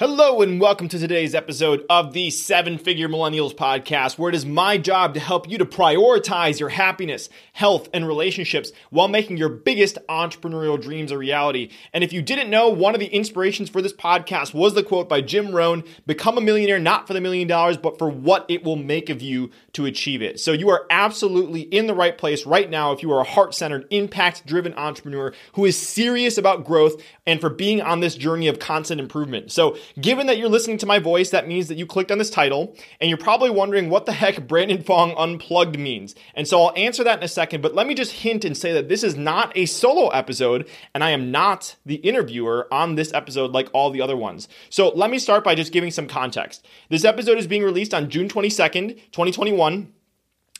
Hello, and welcome to today's episode of the Seven Figure Millennials podcast, where it is my job to help you to prioritize your happiness, health, and relationships while making your biggest entrepreneurial dreams a reality. And if you didn't know, one of the inspirations for this podcast was the quote by Jim Rohn Become a millionaire not for the million dollars, but for what it will make of you to achieve it. So you are absolutely in the right place right now if you are a heart centered, impact driven entrepreneur who is serious about growth and for being on this journey of constant improvement. So, Given that you're listening to my voice, that means that you clicked on this title and you're probably wondering what the heck Brandon Fong Unplugged means. And so I'll answer that in a second, but let me just hint and say that this is not a solo episode and I am not the interviewer on this episode like all the other ones. So let me start by just giving some context. This episode is being released on June 22nd, 2021.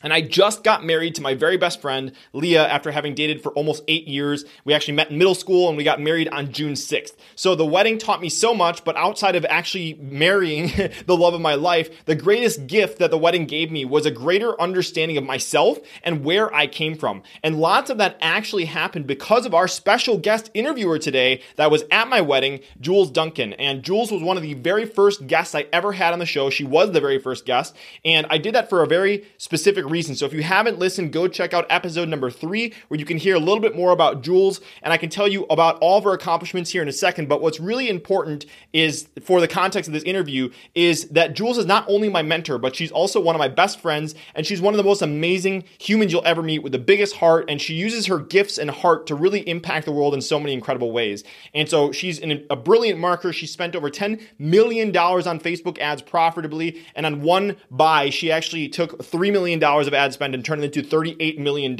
And I just got married to my very best friend, Leah, after having dated for almost eight years. We actually met in middle school and we got married on June 6th. So the wedding taught me so much, but outside of actually marrying the love of my life, the greatest gift that the wedding gave me was a greater understanding of myself and where I came from. And lots of that actually happened because of our special guest interviewer today that was at my wedding, Jules Duncan. And Jules was one of the very first guests I ever had on the show. She was the very first guest. And I did that for a very specific reason. So if you haven't listened, go check out episode number three, where you can hear a little bit more about Jules. And I can tell you about all of her accomplishments here in a second. But what's really important is for the context of this interview is that Jules is not only my mentor, but she's also one of my best friends. And she's one of the most amazing humans you'll ever meet with the biggest heart. And she uses her gifts and heart to really impact the world in so many incredible ways. And so she's a brilliant marketer. She spent over $10 million on Facebook ads profitably. And on one buy, she actually took $3 million of ad spend and turned it into $38 million.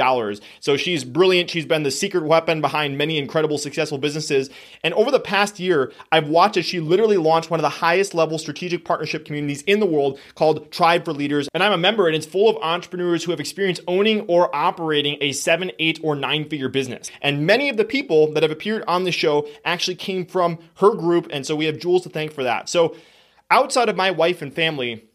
So she's brilliant. She's been the secret weapon behind many incredible successful businesses. And over the past year, I've watched as she literally launched one of the highest level strategic partnership communities in the world called Tribe for Leaders. And I'm a member, and it's full of entrepreneurs who have experience owning or operating a seven, eight, or nine figure business. And many of the people that have appeared on the show actually came from her group. And so we have Jules to thank for that. So outside of my wife and family,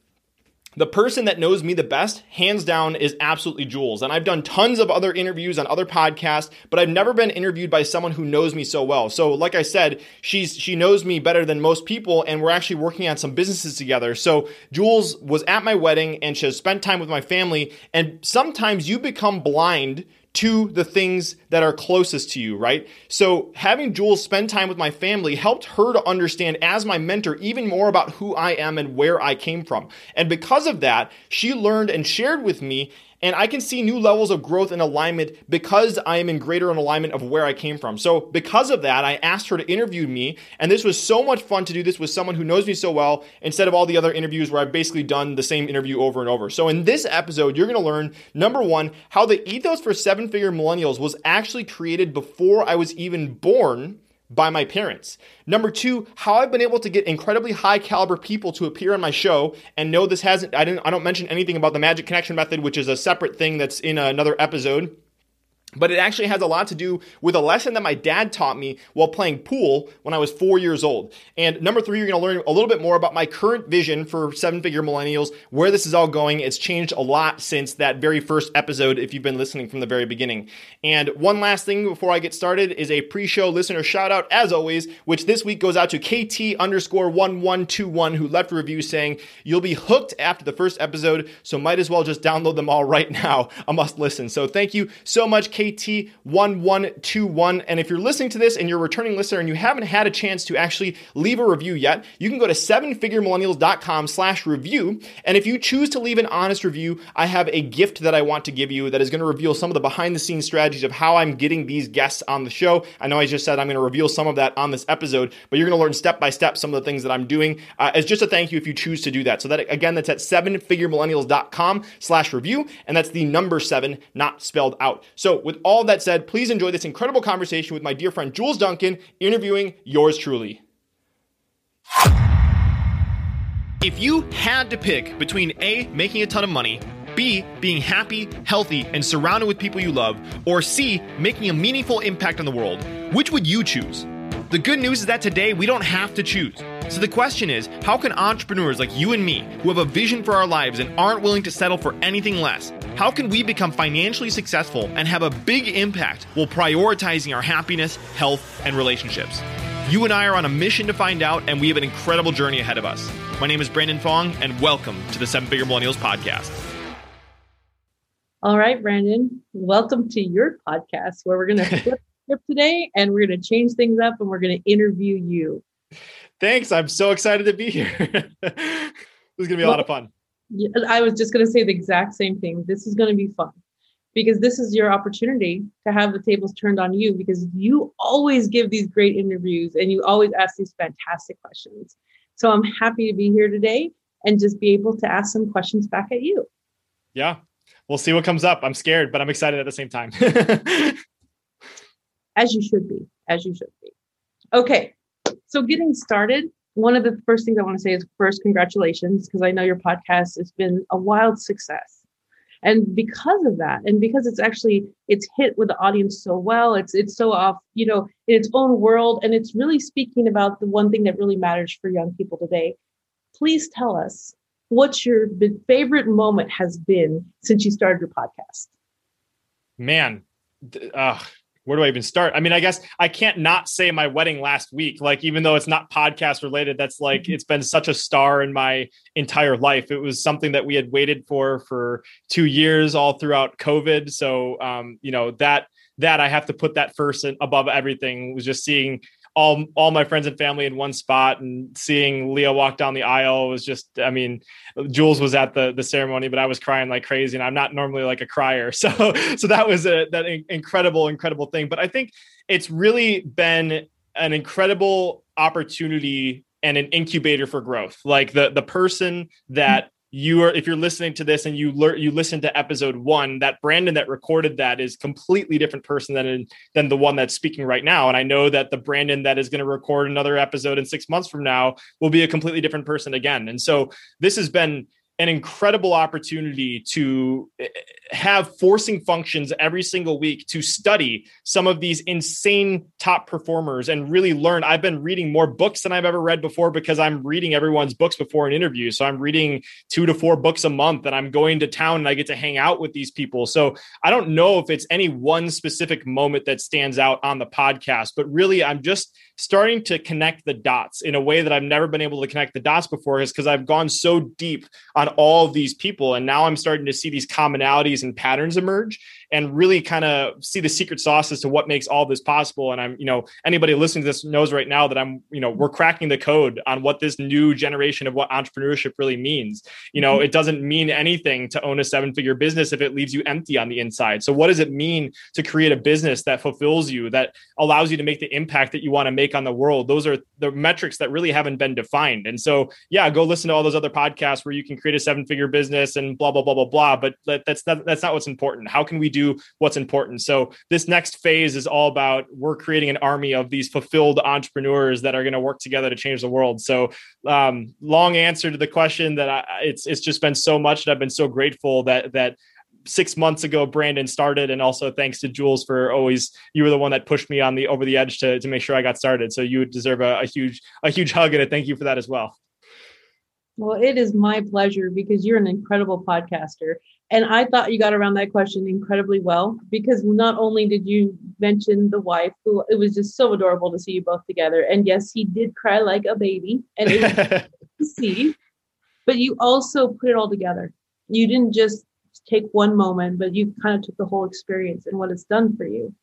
the person that knows me the best, hands down, is absolutely Jules. And I've done tons of other interviews on other podcasts, but I've never been interviewed by someone who knows me so well. So, like I said, she's she knows me better than most people, and we're actually working on some businesses together. So, Jules was at my wedding and she has spent time with my family. And sometimes you become blind to the things that are closest to you, right? So having Jules spend time with my family helped her to understand as my mentor even more about who I am and where I came from. And because of that, she learned and shared with me and I can see new levels of growth and alignment because I am in greater alignment of where I came from. So, because of that, I asked her to interview me. And this was so much fun to do this with someone who knows me so well instead of all the other interviews where I've basically done the same interview over and over. So, in this episode, you're going to learn number one, how the ethos for seven figure millennials was actually created before I was even born by my parents. Number two, how I've been able to get incredibly high caliber people to appear on my show and know this hasn't, I didn't, I don't mention anything about the magic connection method, which is a separate thing that's in another episode. But it actually has a lot to do with a lesson that my dad taught me while playing pool when I was four years old. And number three, you're to learn a little bit more about my current vision for seven figure millennials, where this is all going. It's changed a lot since that very first episode, if you've been listening from the very beginning. And one last thing before I get started is a pre show listener shout out, as always, which this week goes out to KT underscore 1121, who left a review saying, You'll be hooked after the first episode, so might as well just download them all right now. A must listen. So thank you so much, KT. KT1121. And if you're listening to this and you're a returning listener and you haven't had a chance to actually leave a review yet, you can go to sevenfiguremillennials.com slash review. And if you choose to leave an honest review, I have a gift that I want to give you that is going to reveal some of the behind the scenes strategies of how I'm getting these guests on the show. I know I just said I'm going to reveal some of that on this episode, but you're going to learn step by step some of the things that I'm doing uh, as just a thank you if you choose to do that. So that again, that's at sevenfiguremillennials.com slash review. And that's the number seven, not spelled out. So with all that said, please enjoy this incredible conversation with my dear friend Jules Duncan interviewing yours truly. If you had to pick between A, making a ton of money, B, being happy, healthy, and surrounded with people you love, or C, making a meaningful impact on the world, which would you choose? The good news is that today we don't have to choose. So the question is how can entrepreneurs like you and me, who have a vision for our lives and aren't willing to settle for anything less, how can we become financially successful and have a big impact while prioritizing our happiness, health, and relationships? You and I are on a mission to find out, and we have an incredible journey ahead of us. My name is Brandon Fong, and welcome to the Seven Figure Millennials Podcast. All right, Brandon, welcome to your podcast where we're going to flip script today and we're going to change things up and we're going to interview you. Thanks. I'm so excited to be here. this is going to be a lot of fun. I was just going to say the exact same thing. This is going to be fun because this is your opportunity to have the tables turned on you because you always give these great interviews and you always ask these fantastic questions. So I'm happy to be here today and just be able to ask some questions back at you. Yeah. We'll see what comes up. I'm scared, but I'm excited at the same time. as you should be, as you should be. Okay. So getting started, one of the first things I want to say is first, congratulations, because I know your podcast has been a wild success. And because of that, and because it's actually it's hit with the audience so well, it's it's so off, you know, in its own world, and it's really speaking about the one thing that really matters for young people today. Please tell us what your favorite moment has been since you started your podcast. Man, uh, where do I even start? I mean, I guess I can't not say my wedding last week. Like, even though it's not podcast related, that's like mm-hmm. it's been such a star in my entire life. It was something that we had waited for for two years, all throughout COVID. So, um, you know that that I have to put that first above everything. Was just seeing all all my friends and family in one spot and seeing Leah walk down the aisle was just I mean Jules was at the the ceremony but I was crying like crazy and I'm not normally like a crier. So so that was a that incredible incredible thing. But I think it's really been an incredible opportunity and an incubator for growth. Like the the person that you are if you're listening to this and you learn you listen to episode one that brandon that recorded that is completely different person than than the one that's speaking right now. And i know that the brandon that is going to record another episode in six months from now will be a completely different person again. And so this has been an incredible opportunity to eh, have forcing functions every single week to study some of these insane top performers and really learn. I've been reading more books than I've ever read before because I'm reading everyone's books before an interview. So I'm reading two to four books a month and I'm going to town and I get to hang out with these people. So I don't know if it's any one specific moment that stands out on the podcast, but really I'm just starting to connect the dots in a way that I've never been able to connect the dots before is because I've gone so deep on all of these people. And now I'm starting to see these commonalities and patterns emerge and really kind of see the secret sauce as to what makes all this possible. And I'm, you know, anybody listening to this knows right now that I'm, you know, we're cracking the code on what this new generation of what entrepreneurship really means. You know, mm-hmm. it doesn't mean anything to own a seven figure business if it leaves you empty on the inside. So what does it mean to create a business that fulfills you, that allows you to make the impact that you want to make on the world? Those are the metrics that really haven't been defined. And so, yeah, go listen to all those other podcasts where you can create a seven figure business and blah, blah, blah, blah, blah. But that's not, that's not what's important. How can we do what's important. So this next phase is all about we're creating an army of these fulfilled entrepreneurs that are going to work together to change the world. So um, long answer to the question that I, it's it's just been so much that I've been so grateful that that six months ago brandon started and also thanks to jules for always you were the one that pushed me on the over the edge to, to make sure i got started so you deserve a, a huge a huge hug and a thank you for that as well well it is my pleasure because you're an incredible podcaster and I thought you got around that question incredibly well because not only did you mention the wife, who it was just so adorable to see you both together. And yes, he did cry like a baby, and it was see. But you also put it all together. You didn't just take one moment, but you kind of took the whole experience and what it's done for you.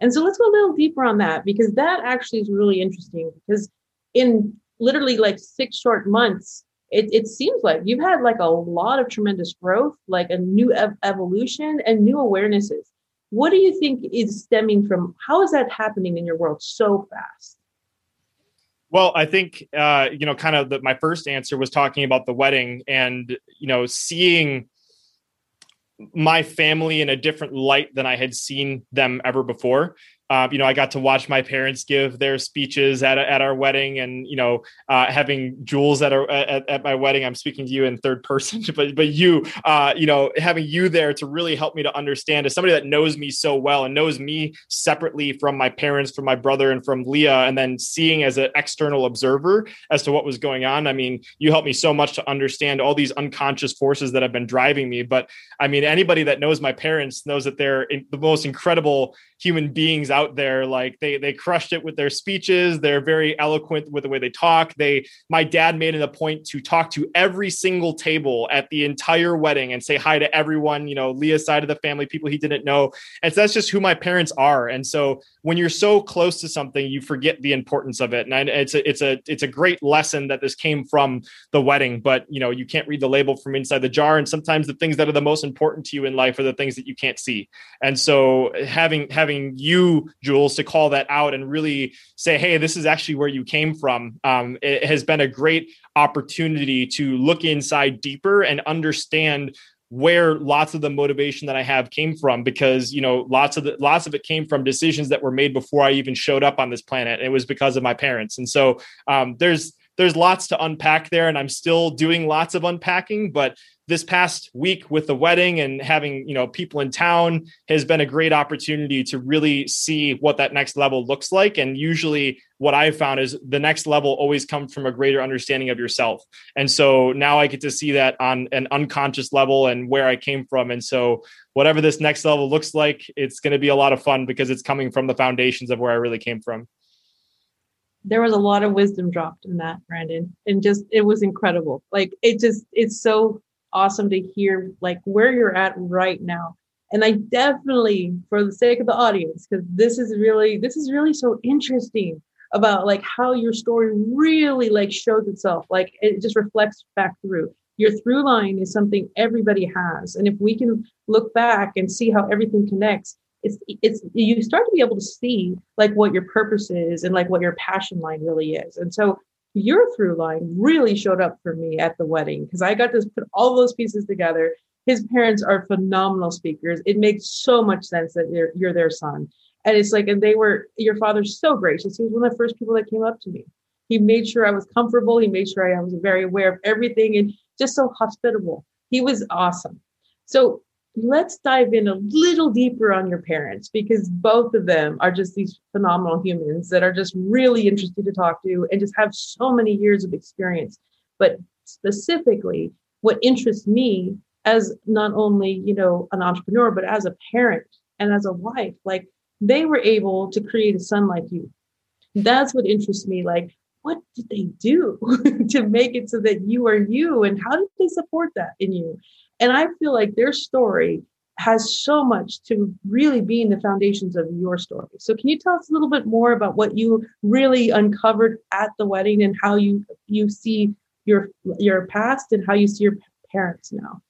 And so let's go a little deeper on that because that actually is really interesting because in literally like six short months, it, it seems like you've had like a lot of tremendous growth, like a new ev- evolution and new awarenesses. What do you think is stemming from? How is that happening in your world so fast? Well, I think uh, you know, kind of the, my first answer was talking about the wedding, and you know, seeing my family in a different light than I had seen them ever before. Uh, you know, I got to watch my parents give their speeches at, at our wedding, and you know, uh, having Jules at, our, at at my wedding. I'm speaking to you in third person, but but you, uh, you know, having you there to really help me to understand as somebody that knows me so well and knows me separately from my parents, from my brother, and from Leah, and then seeing as an external observer as to what was going on. I mean, you helped me so much to understand all these unconscious forces that have been driving me. But I mean, anybody that knows my parents knows that they're the most incredible human beings out out there. Like they they crushed it with their speeches. They're very eloquent with the way they talk. They my dad made it a point to talk to every single table at the entire wedding and say hi to everyone. You know, Leah's side of the family, people he didn't know, and so that's just who my parents are. And so when you're so close to something, you forget the importance of it. And I, it's a it's a it's a great lesson that this came from the wedding. But you know, you can't read the label from inside the jar, and sometimes the things that are the most important to you in life are the things that you can't see. And so having having you, Jules, to call that out and really say, hey, this is actually where you came from, um, it has been a great opportunity to look inside deeper and understand where lots of the motivation that I have came from because you know lots of the lots of it came from decisions that were made before I even showed up on this planet. It was because of my parents, and so um, there's there's lots to unpack there, and I'm still doing lots of unpacking. But this past week with the wedding and having you know people in town has been a great opportunity to really see what that next level looks like. And usually what i've found is the next level always comes from a greater understanding of yourself. And so now i get to see that on an unconscious level and where i came from. And so whatever this next level looks like it's going to be a lot of fun because it's coming from the foundations of where i really came from there was a lot of wisdom dropped in that brandon and just it was incredible like it just it's so awesome to hear like where you're at right now. And I definitely, for the sake of the audience, because this is really, this is really so interesting about like how your story really like shows itself. Like it just reflects back through. Your through line is something everybody has. And if we can look back and see how everything connects, it's it's you start to be able to see like what your purpose is and like what your passion line really is. And so your through line really showed up for me at the wedding because I got to put all those pieces together. His parents are phenomenal speakers. It makes so much sense that you're, you're their son. And it's like, and they were, your father's so gracious. He was one of the first people that came up to me. He made sure I was comfortable. He made sure I was very aware of everything and just so hospitable. He was awesome. So let's dive in a little deeper on your parents because both of them are just these phenomenal humans that are just really interesting to talk to and just have so many years of experience. But specifically, what interests me as not only, you know, an entrepreneur, but as a parent and as a wife, like they were able to create a son like you. That's what interests me. Like, what did they do to make it so that you are you? And how did they support that in you? And I feel like their story has so much to really being the foundations of your story. So can you tell us a little bit more about what you really uncovered at the wedding and how you you see your your past and how you see your parents now?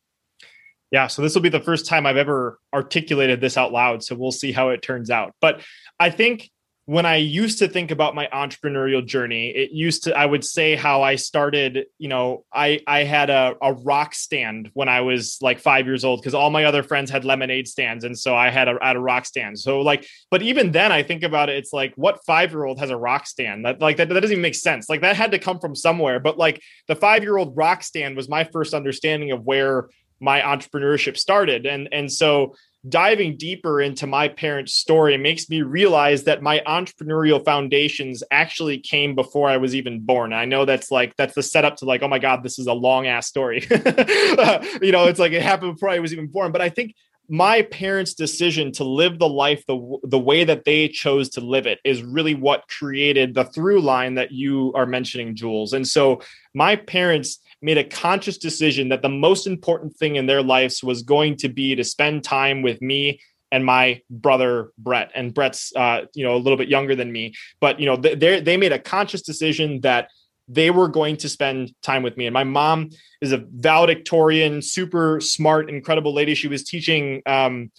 Yeah, so this will be the first time I've ever articulated this out loud, so we'll see how it turns out. But I think when I used to think about my entrepreneurial journey, it used to I would say how I started, you know, I I had a, a rock stand when I was like five years old because all my other friends had lemonade stands. And so I had a had a rock stand. So like, but even then I think about it, it's like what five-year-old has a rock stand? That like that, that doesn't even make sense. Like that had to come from somewhere. But like the five-year-old rock stand was my first understanding of where my entrepreneurship started. And and so diving deeper into my parents' story makes me realize that my entrepreneurial foundations actually came before I was even born. I know that's like that's the setup to like, oh my god, this is a long ass story. you know, it's like it happened before I was even born. But I think my parents' decision to live the life the the way that they chose to live it is really what created the through line that you are mentioning, Jules. And so my parents made a conscious decision that the most important thing in their lives was going to be to spend time with me and my brother Brett. And Brett's, uh, you know, a little bit younger than me, but you know, they they made a conscious decision that they were going to spend time with me. And my mom is a valedictorian, super smart, incredible lady. She was teaching um,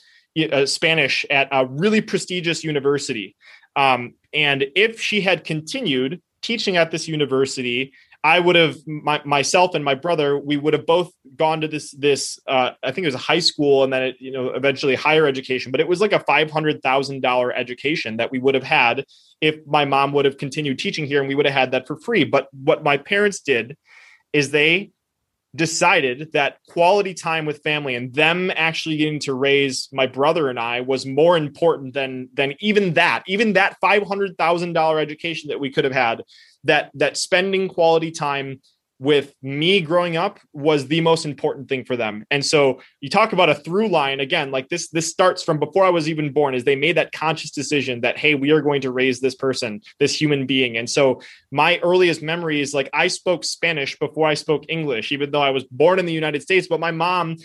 uh, Spanish at a really prestigious university. Um, and if she had continued teaching at this university I would have my, myself and my brother. We would have both gone to this this. Uh, I think it was a high school, and then it, you know eventually higher education. But it was like a five hundred thousand dollar education that we would have had if my mom would have continued teaching here, and we would have had that for free. But what my parents did is they decided that quality time with family and them actually getting to raise my brother and I was more important than than even that even that $500,000 education that we could have had that that spending quality time with me growing up was the most important thing for them. And so you talk about a through line again, like this, this starts from before I was even born, is they made that conscious decision that, hey, we are going to raise this person, this human being. And so my earliest memory is like I spoke Spanish before I spoke English, even though I was born in the United States, but my mom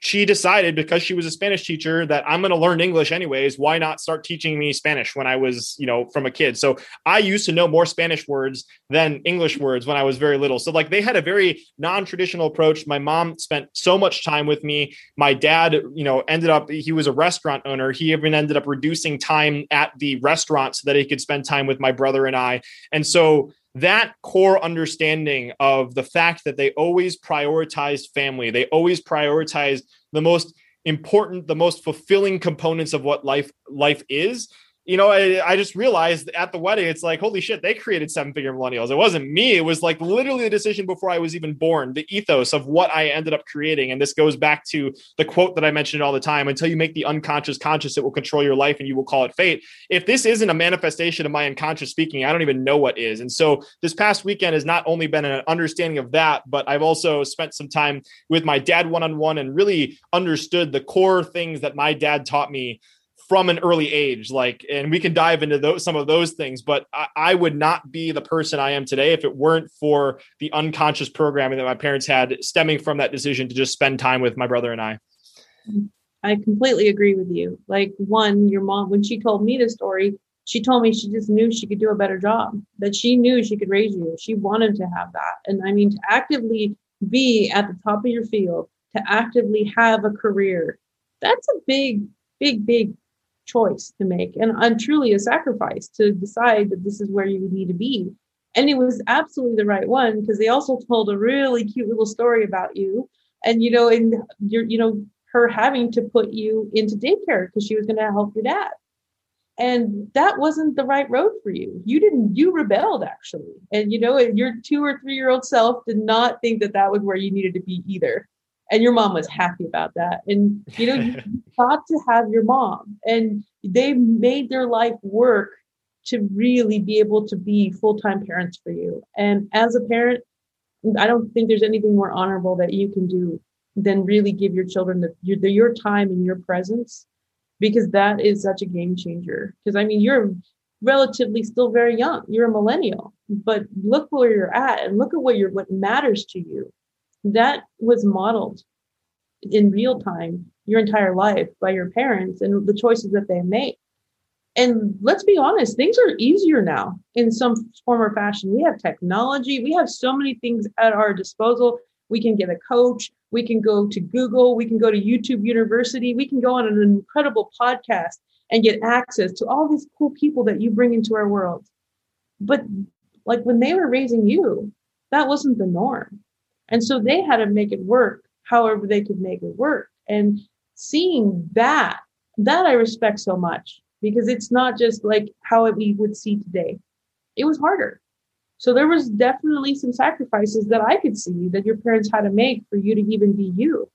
she decided because she was a Spanish teacher that I'm going to learn English anyways. Why not start teaching me Spanish when I was, you know, from a kid? So I used to know more Spanish words than English words when I was very little. So like they had a very non-traditional approach. My mom spent so much time with me. My dad, you know, ended up he was a restaurant owner. He even ended up reducing time at the restaurant so that he could spend time with my brother and I. And so that core understanding of the fact that they always prioritized family, they always prioritized the most important, the most fulfilling components of what life life is you know, I, I, just realized at the wedding, it's like, holy shit, they created seven figure millennials. It wasn't me. It was like literally the decision before I was even born, the ethos of what I ended up creating. And this goes back to the quote that I mentioned all the time until you make the unconscious conscious, it will control your life and you will call it fate. If this isn't a manifestation of my unconscious speaking, I don't even know what is. And so this past weekend has not only been an understanding of that, but I've also spent some time with my dad one on one and really understood the core things that my dad taught me from an early age like and we can dive into those some of those things but I, I, would not be the person i am today if it weren't for the unconscious programming that my parents had stemming from that decision to just spend time with my brother and i. I completely agree with you. Like one your mom when she told me the story she told me she just knew she could do a better job that she knew she could raise you. She wanted to have that. And i mean to actively be at the top of your field to actively have a career that's a big big big choice to make and, and truly a sacrifice to decide that this is where you need to be. And it was absolutely the right one because they also told a really cute little story about you. And you know, and you're, you know, her having to put you into daycare because she was going to help your dad. And that wasn't the right road for you. You didn't, you rebelled actually. And you know, your two or three year old self did not think that that was where you needed to be either and your mom was happy about that. And you know you got to have your mom. And they made their life work to really be able to be full-time parents for you. And as a parent i don't think there's anything more honorable that you can do than really give your children the, your, the, your time and your presence because that is such a game changer. Because i mean you're relatively still very young. You're a millennial. But look where you're at and look at what you're what matters to you that was modeled in real time your entire life by your parents and the choices that they made. And let's be honest, things are easier now in some form or fashion. We have technology, we have so many things at our disposal. We can get a coach, we can go to Google, we can go to YouTube University, we can go on an incredible podcast and get access to all these cool people that you bring into our world. But like when they were raising you, that wasn't the norm. And so they had to make it work however they could make it work. And seeing that, that I respect so much because it's not just like how we would see today. It was harder. So there was definitely some sacrifices that I could see that your parents had to make for you to even be you.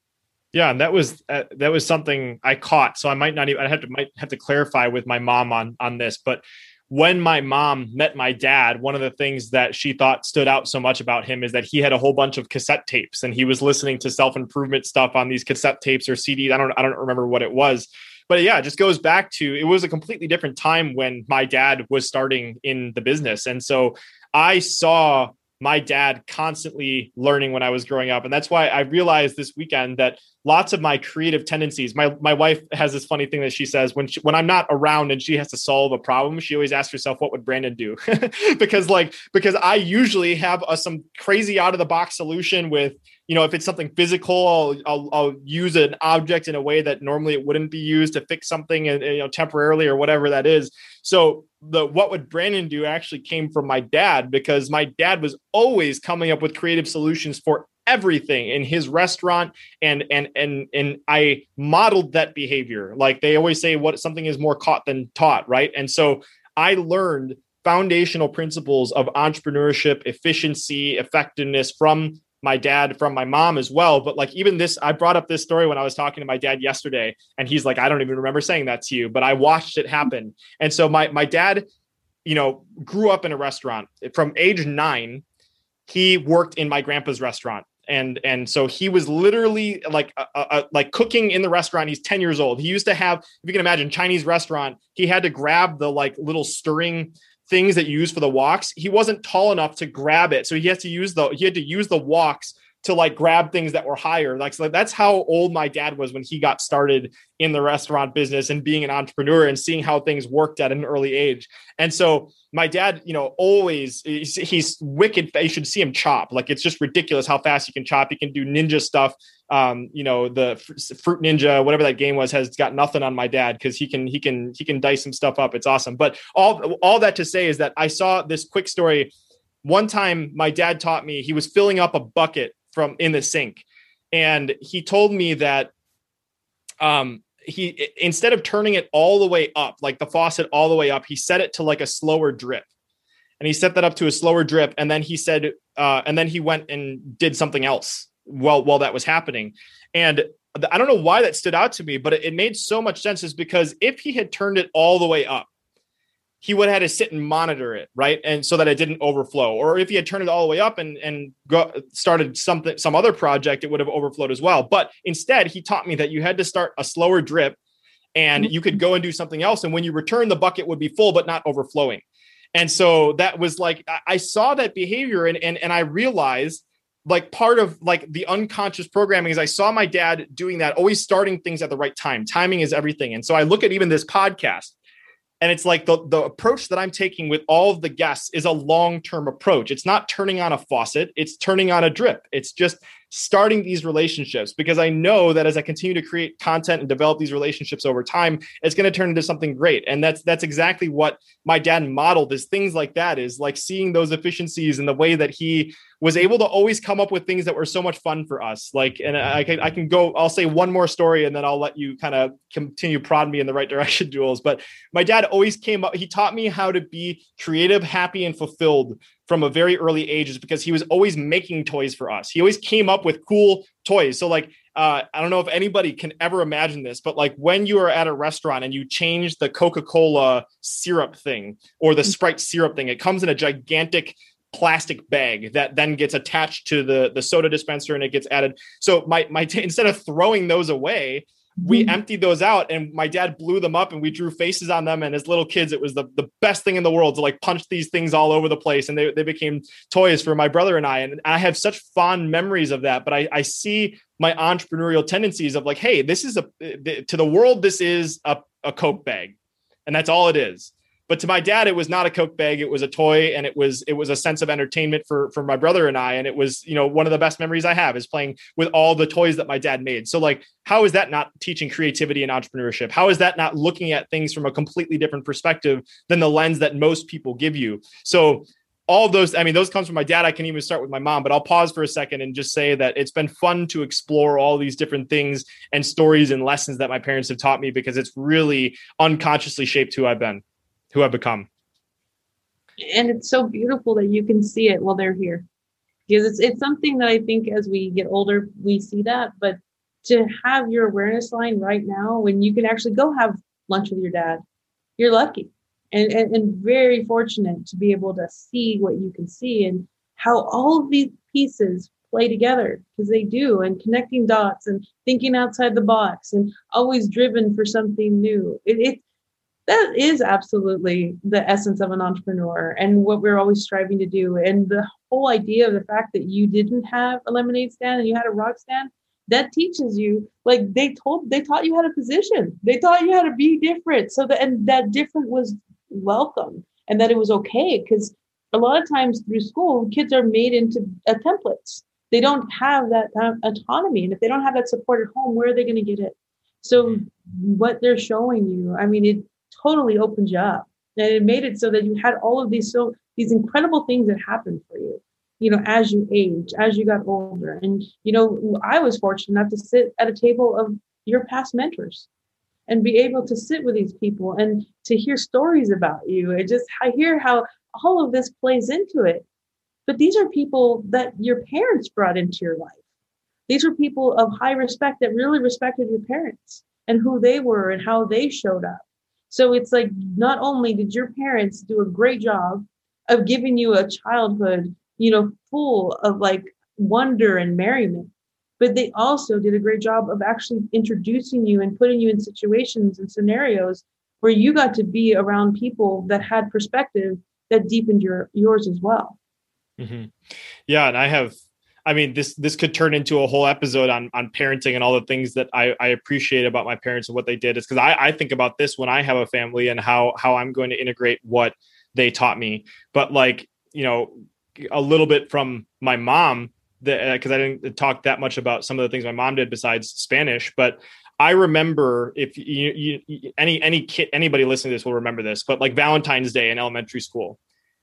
Yeah, and that was uh, that was something I caught. So I might not even I have to might have to clarify with my mom on on this, but when my mom met my dad, one of the things that she thought stood out so much about him is that he had a whole bunch of cassette tapes and he was listening to self-improvement stuff on these cassette tapes or CDs. I don't I don't remember what it was. But yeah, it just goes back to it was a completely different time when my dad was starting in the business. And so I saw my dad constantly learning when I was growing up. And that's why I realized this weekend that lots of my creative tendencies, my, my wife has this funny thing that she says when she, when I'm not around and she has to solve a problem, she always asks herself, what would Brandon do? because like, because I usually have a, some crazy out of the box solution with, you know, if it's something physical, I'll, I'll, I'll, use an object in a way that normally it wouldn't be used to fix something, and you know, temporarily or whatever that is. So the what would Brandon do actually came from my dad because my dad was always coming up with creative solutions for everything in his restaurant and and and and I modeled that behavior. Like they always say what something is more caught than taught, right? And so I learned foundational principles of entrepreneurship, efficiency, effectiveness from my dad from my mom as well. But like even this, I brought up this story when I was talking to my dad yesterday, and he's like, I don't even remember saying that to you, but I watched it happen. And so my my dad, you know, grew up in a restaurant from age nine. he worked in my grandpa's restaurant and and so he was literally like uh, like cooking in the restaurant he's 10 years old he used to have if you can imagine chinese restaurant he had to grab the like little stirring things that you use for the woks, he wasn't tall enough to grab it so he has to use the he had to use the woks to like grab things that were higher. Like so that's how old my dad was when he got started in the restaurant business and being an entrepreneur and seeing how things worked at an early age. And so my dad, you know, always he's, he's wicked. You should see him chop. Like it's just ridiculous how fast he can chop. He can do ninja stuff. Um, you know, the fruit ninja, whatever that game was, has got nothing on my dad because he can he can he can dice some stuff up. It's awesome. But all all that to say is that I saw this quick story. One time, my dad taught me he was filling up a bucket from in the sink and he told me that um he instead of turning it all the way up like the faucet all the way up he set it to like a slower drip and he set that up to a slower drip and then he said uh and then he went and did something else while while that was happening and I don't know why that stood out to me, but it, made so much sense is because if he had turned it all the way up, he would have had to sit and monitor it, right? And so that it didn't overflow. Or if he had turned it all the way up and and go, started something some other project, it would have overflowed as well. But instead, he taught me that you had to start a slower drip and you could go and do something else and when you return the bucket would be full but not overflowing. And so that was like I saw that behavior and and and I realized like part of like the unconscious programming is I saw my dad doing that, always starting things at the right time. Timing is everything. And so I look at even this podcast and it's like the, the approach that I'm taking with all of the guests is a long term approach. It's not turning on a faucet, it's turning on a drip. It's just starting these relationships because I know that as I continue to create content and develop these relationships over time, it's going to turn into something great. And that's that's exactly what my dad modeled is things like that is like seeing those efficiencies and the way that he was able to always come up with things that were so much fun for us. Like, and I can I can go. I'll say one more story, and then I'll let you kind of continue prod me in the right direction, Jules. But my dad always came up. He taught me how to be creative, happy, and fulfilled from a very early age, is because he was always making toys for us. He always came up with cool toys. So like. Uh, I don't know if anybody can ever imagine this, but like when you are at a restaurant and you change the Coca Cola syrup thing or the Sprite syrup thing, it comes in a gigantic plastic bag that then gets attached to the the soda dispenser and it gets added so my my t- instead of throwing those away we mm-hmm. emptied those out and my dad blew them up and we drew faces on them. And as little kids it was the, the best thing in the world to like punch these things all over the place. And they, they became toys for my brother and i. And i have such fond memories of that but i, I see my entrepreneurial tendencies of like hey this is a to the world this is a, a coke bag. And that's all it is but to my dad, it was not a Coke bag; it was a toy, and it was it was a sense of entertainment for for my brother and I. And it was you know one of the best memories I have is playing with all the toys that my dad made. So like, how is that not teaching creativity and entrepreneurship? How is that not looking at things from a completely different perspective than the lens that most people give you? So all those i mean those comes from my dad i can even start with my mom but i'll pause for a second and just say that it's been fun to explore all these different things and stories and lessons that my parents have taught me because it's really unconsciously shaped who i've been who I've become. And it's so beautiful that you can see it while they're here. Because it's it's something that I think as we get older, we see that. But to have your awareness line right now when you can actually go have lunch with your dad, you're lucky. And, and, and very fortunate to be able to see what you can see and how all of these pieces play together because they do and connecting dots and thinking outside the box and always driven for something new it, it that is absolutely the essence of an entrepreneur and what we're always striving to do. And the whole idea of the fact that you didn't have a lemonade stand and you had a rock stand, that teaches you like they told they taught you how to position. They taught you how to be different. So that and that different was welcome and that it was okay because a lot of times through school kids are made into uh, templates they don't have that autonomy and if they don't have that support at home where are they going to get it so what they're showing you i mean it totally opened you up. And it made it so that you had all of these so these incredible things that happened for you you know as you age as you got older. And you know i was fortunate enough to sit at a table of your past mentors and be able to sit with these people and to hear stories about you. And just i hear how all of this plays into it. But these are people that your parents brought into your life. These were people of high respect that really respected your parents and who they were and how they showed up so it's like not only did your parents do a great job of giving you a childhood you know, full of like wonder and merriment. But they also did a great job of actually introducing you and putting you in situations and scenarios where you got to be around people that had perspective that deepened your yours as well. Mm-hmm. Yeah, and I have I mean, this this could turn into a whole episode on on parenting and all the things that I, I appreciate about my parents and what they did. Is because I, I think about this when I have a family and how how I'm going to integrate what they taught me. But like you know, a little bit from my mom because uh, I didn't talk that much about some of the things my mom did besides Spanish, but I remember if you, you, any any kid anybody listening to this will remember this, but like Valentine's Day in elementary school,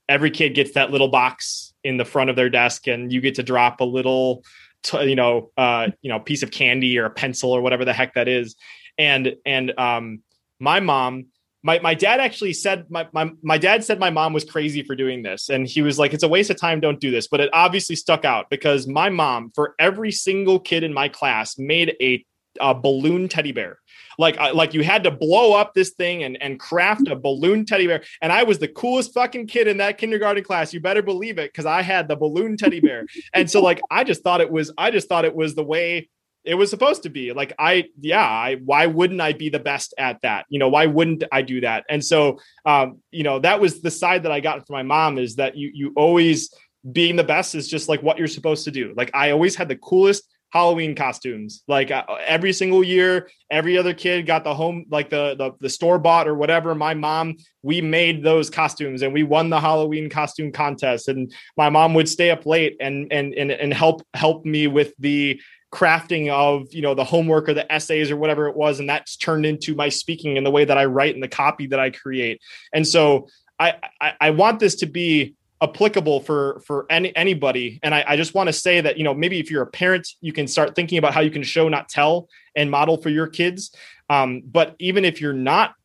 every kid gets that little box in the front of their desk and you get to drop a little t- you know uh you know piece of candy or a pencil or whatever the heck that is. And and um my mom my my dad actually said my, my my dad said my mom was crazy for doing this. And he was like it's a waste of time. Don't do this. But it obviously stuck out because my mom for every single kid in my class made a, a balloon teddy bear like like you had to blow up this thing and and craft a balloon teddy bear. And i was the coolest fucking kid in that kindergarten class. You better believe it because i had the balloon teddy bear. And so like i just thought it was i just thought it was the way it was supposed to be. Like i yeah i why wouldn't i be the best at that? You know why wouldn't i do that? And so um you know that was the side that i got from my mom is that you you always being the best is just like what you're supposed to do. Like i always had the coolest Halloween costumes. Like uh, every single year, every other kid got the home, like the, the the store bought or whatever. My mom, we made those costumes and we won the Halloween costume contest. And my mom would stay up late and and and and help help me with the crafting of you know the homework or the essays or whatever it was and that's turned into my speaking and the way that i write and the copy that i create and so i i, I want this to be applicable for for any anybody. And I, I just want to say that you know maybe if you're a parent you can start thinking about how you can show not tell and model for your kids. Um, but even if you're not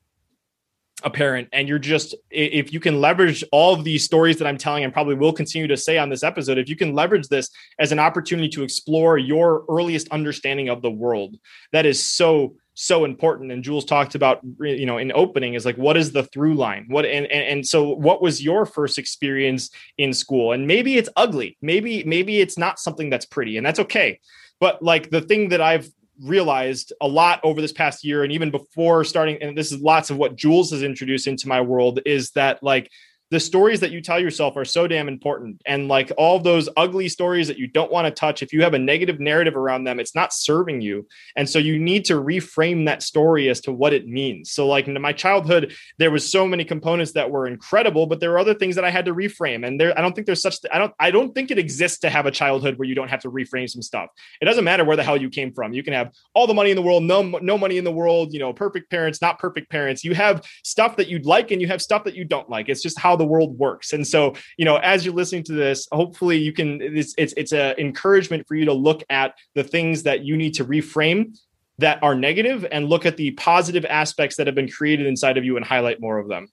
a parent and you're just if you can leverage all of these stories that i'm telling and probably will continue to say on this episode if you can leverage this as an opportunity to explore your earliest understanding of the world that is so so important. And jules talked about you know in opening is like what is the through line? What and, and and so what was your first experience in school? And maybe it's ugly. Maybe maybe it's not something that's pretty and that's okay. But like the thing that i've realized a lot over this past year and even before starting and this is lots of what jules has introduced into my world is that like the stories that you tell yourself are so damn important. And like all those ugly stories that you don't want to touch, if you have a negative narrative around them, it's not serving you. And so you need to reframe that story as to what it means. So like in my childhood, there was so many components that were incredible, but there were other things that I had to reframe. And there, I don't think there's such, I don't, I don't think it exists to have a childhood where you don't have to reframe some stuff. It doesn't matter where the hell you came from. You can have all the money in the world, no, no money in the world, you know, perfect parents, not perfect parents. You have stuff that you'd like and you have stuff that you don't like. It's just how how the world works. And so, you know, as you're listening to this, hopefully you can it's it's it's a encouragement for you to look at the things that you need to reframe that are negative and look at the positive aspects that have been created inside of you and highlight more of them.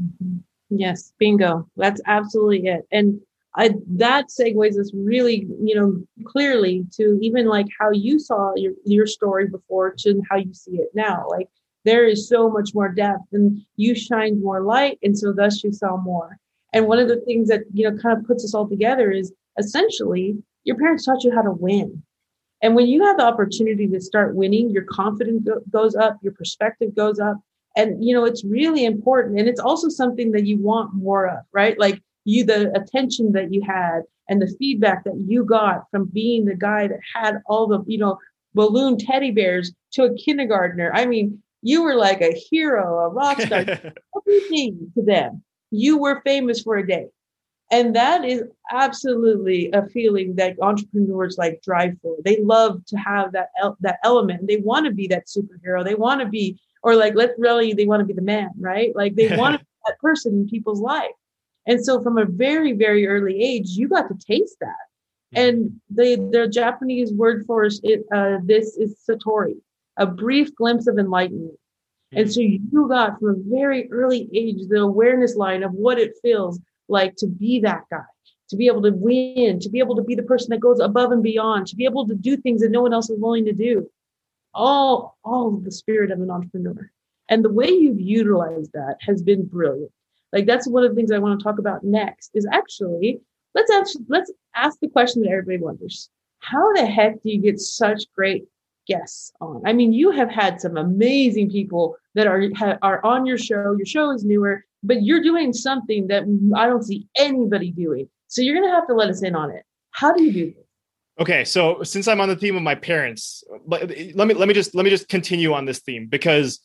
Mm-hmm. Yes, bingo. That's absolutely it. And I, that segues us really, you know, clearly to even like how you saw your your story before to how you see it now. Like there is so much more depth and you shined more light and so thus you saw more. And one of the things that you know kind of puts us all together is essentially your parents taught you how to win. And when you have the opportunity to start winning your confidence goes up your perspective goes up and you know it's really important and it's also something that you want more of right? Like you the attention that you had and the feedback that you got from being the guy that had all the you know balloon teddy bears to a kindergartner. I mean you were like a hero, a rock star, everything to them. You were famous for a day. And that is absolutely a feeling that entrepreneurs like drive for. They love to have that el- that element. They want to be that superhero. They want to be, or like let's really, they want to be the man, right? Like they want to be that person in people's life. And so from a very very early age, you got to taste that. Mm-hmm. And the the Japanese word for it, uh, this is satori a brief glimpse of enlightenment. And so you got from a very early age the awareness line of what it feels like to be that guy, to be able to win, to be able to be the person that goes above and beyond, to be able to do things that no one else is willing to do. All, all the spirit of an entrepreneur. And the way you've utilized that has been brilliant. Like that's one of the things I want to talk about next is actually let's actually let's ask the question that everybody wonders. How the heck do you get such great guests on? I mean, you have had some amazing people that are are on your show. Your show is newer, but you're doing something that I don't see anybody doing. So you're going to have to let us in on it. How do you do this? Okay, so since I'm on the theme of my parents, let, let me let me just let me just continue on this theme because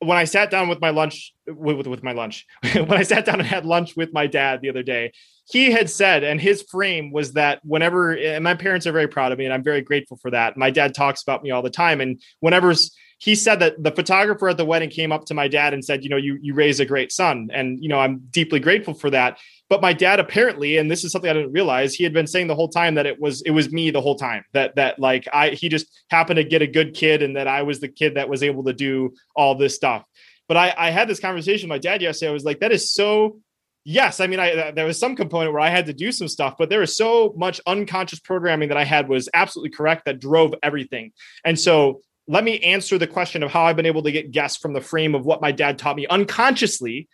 when I sat down with my lunch with, with, with my lunch, when I sat down and had lunch with my dad the other day, he had said, and his frame was that whenever, and my parents are very proud of me, and I'm very grateful for that. My dad talks about me all the time, and whenever he said that the photographer at the wedding came up to my dad and said, you know, you you raise a great son, and you know, I'm deeply grateful for that. But my dad apparently, and this is something I didn't realize, he had been saying the whole time that it was it was me the whole time. That that like I he just happened to get a good kid, and that I was the kid that was able to do all this stuff. But I, I had this conversation with my dad yesterday. I was like, that is so yes i mean i there was some component where i had to do some stuff but there was so much unconscious programming that i had was absolutely correct that drove everything. And so let me answer the question of how i've been able to get guests from the frame of what my dad taught me unconsciously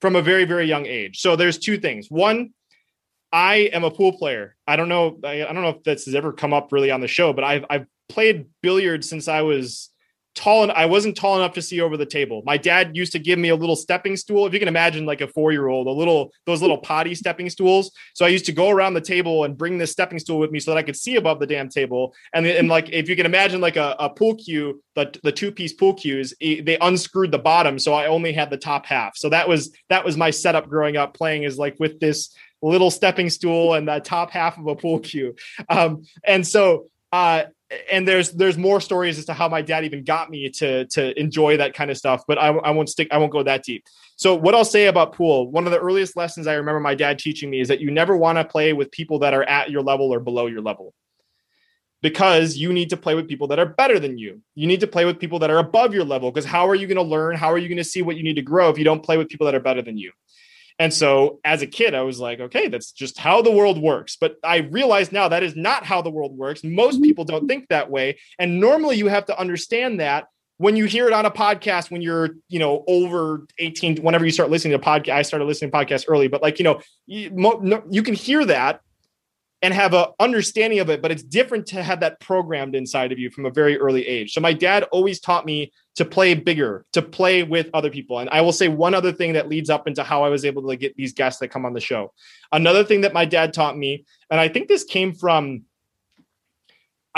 from a very very young age. So there's two things. One i am a pool player. I don't know i, I don't know if this has ever come up really on the show but i've i've played billiards since i was tall and I wasn't tall enough to see over the table. My dad used to give me a little stepping stool. If you can imagine like a four-year-old, a little those little potty stepping stools. So I used to go around the table and bring this stepping stool with me so that I could see above the damn table. And, and like if you can imagine like a, a pool cue, the, the two-piece pool cues, they unscrewed the bottom. So I only had the top half. So that was that was my setup growing up playing is like with this little stepping stool and the top half of a pool cue. Um, and so uh and there's there's more stories as to how my dad even got me to to enjoy that kind of stuff but I, I won't stick i won't go that deep. So what i'll say about pool one of the earliest lessons i remember my dad teaching me is that you never want to play with people that are at your level or below your level. Because you need to play with people that are better than you. You need to play with people that are above your level because how are you going to learn? How are you going to see what you need to grow if you don't play with people that are better than you and so as a kid, I was like, okay, that's just how the world works. But I realize now that is not how the world works. Most mm-hmm. people don't think that way. And normally you have to understand that when you hear it on a podcast when you're you know over 18 whenever you start listening to podcast i started listening to podcasts early but like you know you, you can hear that and have a understanding of it but it's different to have that programmed inside of you from a very early age. So my dad always taught me to play bigger to play with other people. And i will say one other thing that leads up into how i was able to get these guests that come on the show. Another thing that my dad taught me and i think this came from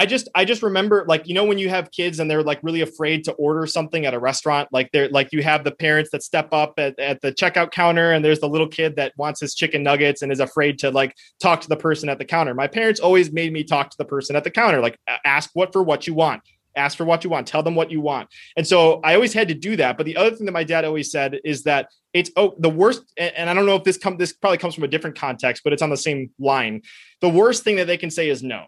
I just I just remember like you know when you have kids and they're like really afraid to order something at a restaurant like they're like you have the parents that step up at, at the checkout counter and there's the little kid that wants his chicken nuggets and is afraid to like talk to the person at the counter. My parents always made me talk to the person at the counter like ask what for what you want. Ask for what you want. Tell them what you want. And so I always had to do that. But the other thing that my dad always said is that it's oh the worst. And I don't know if this come this probably comes from a different context, but it's on the same line. The worst thing that they can say is no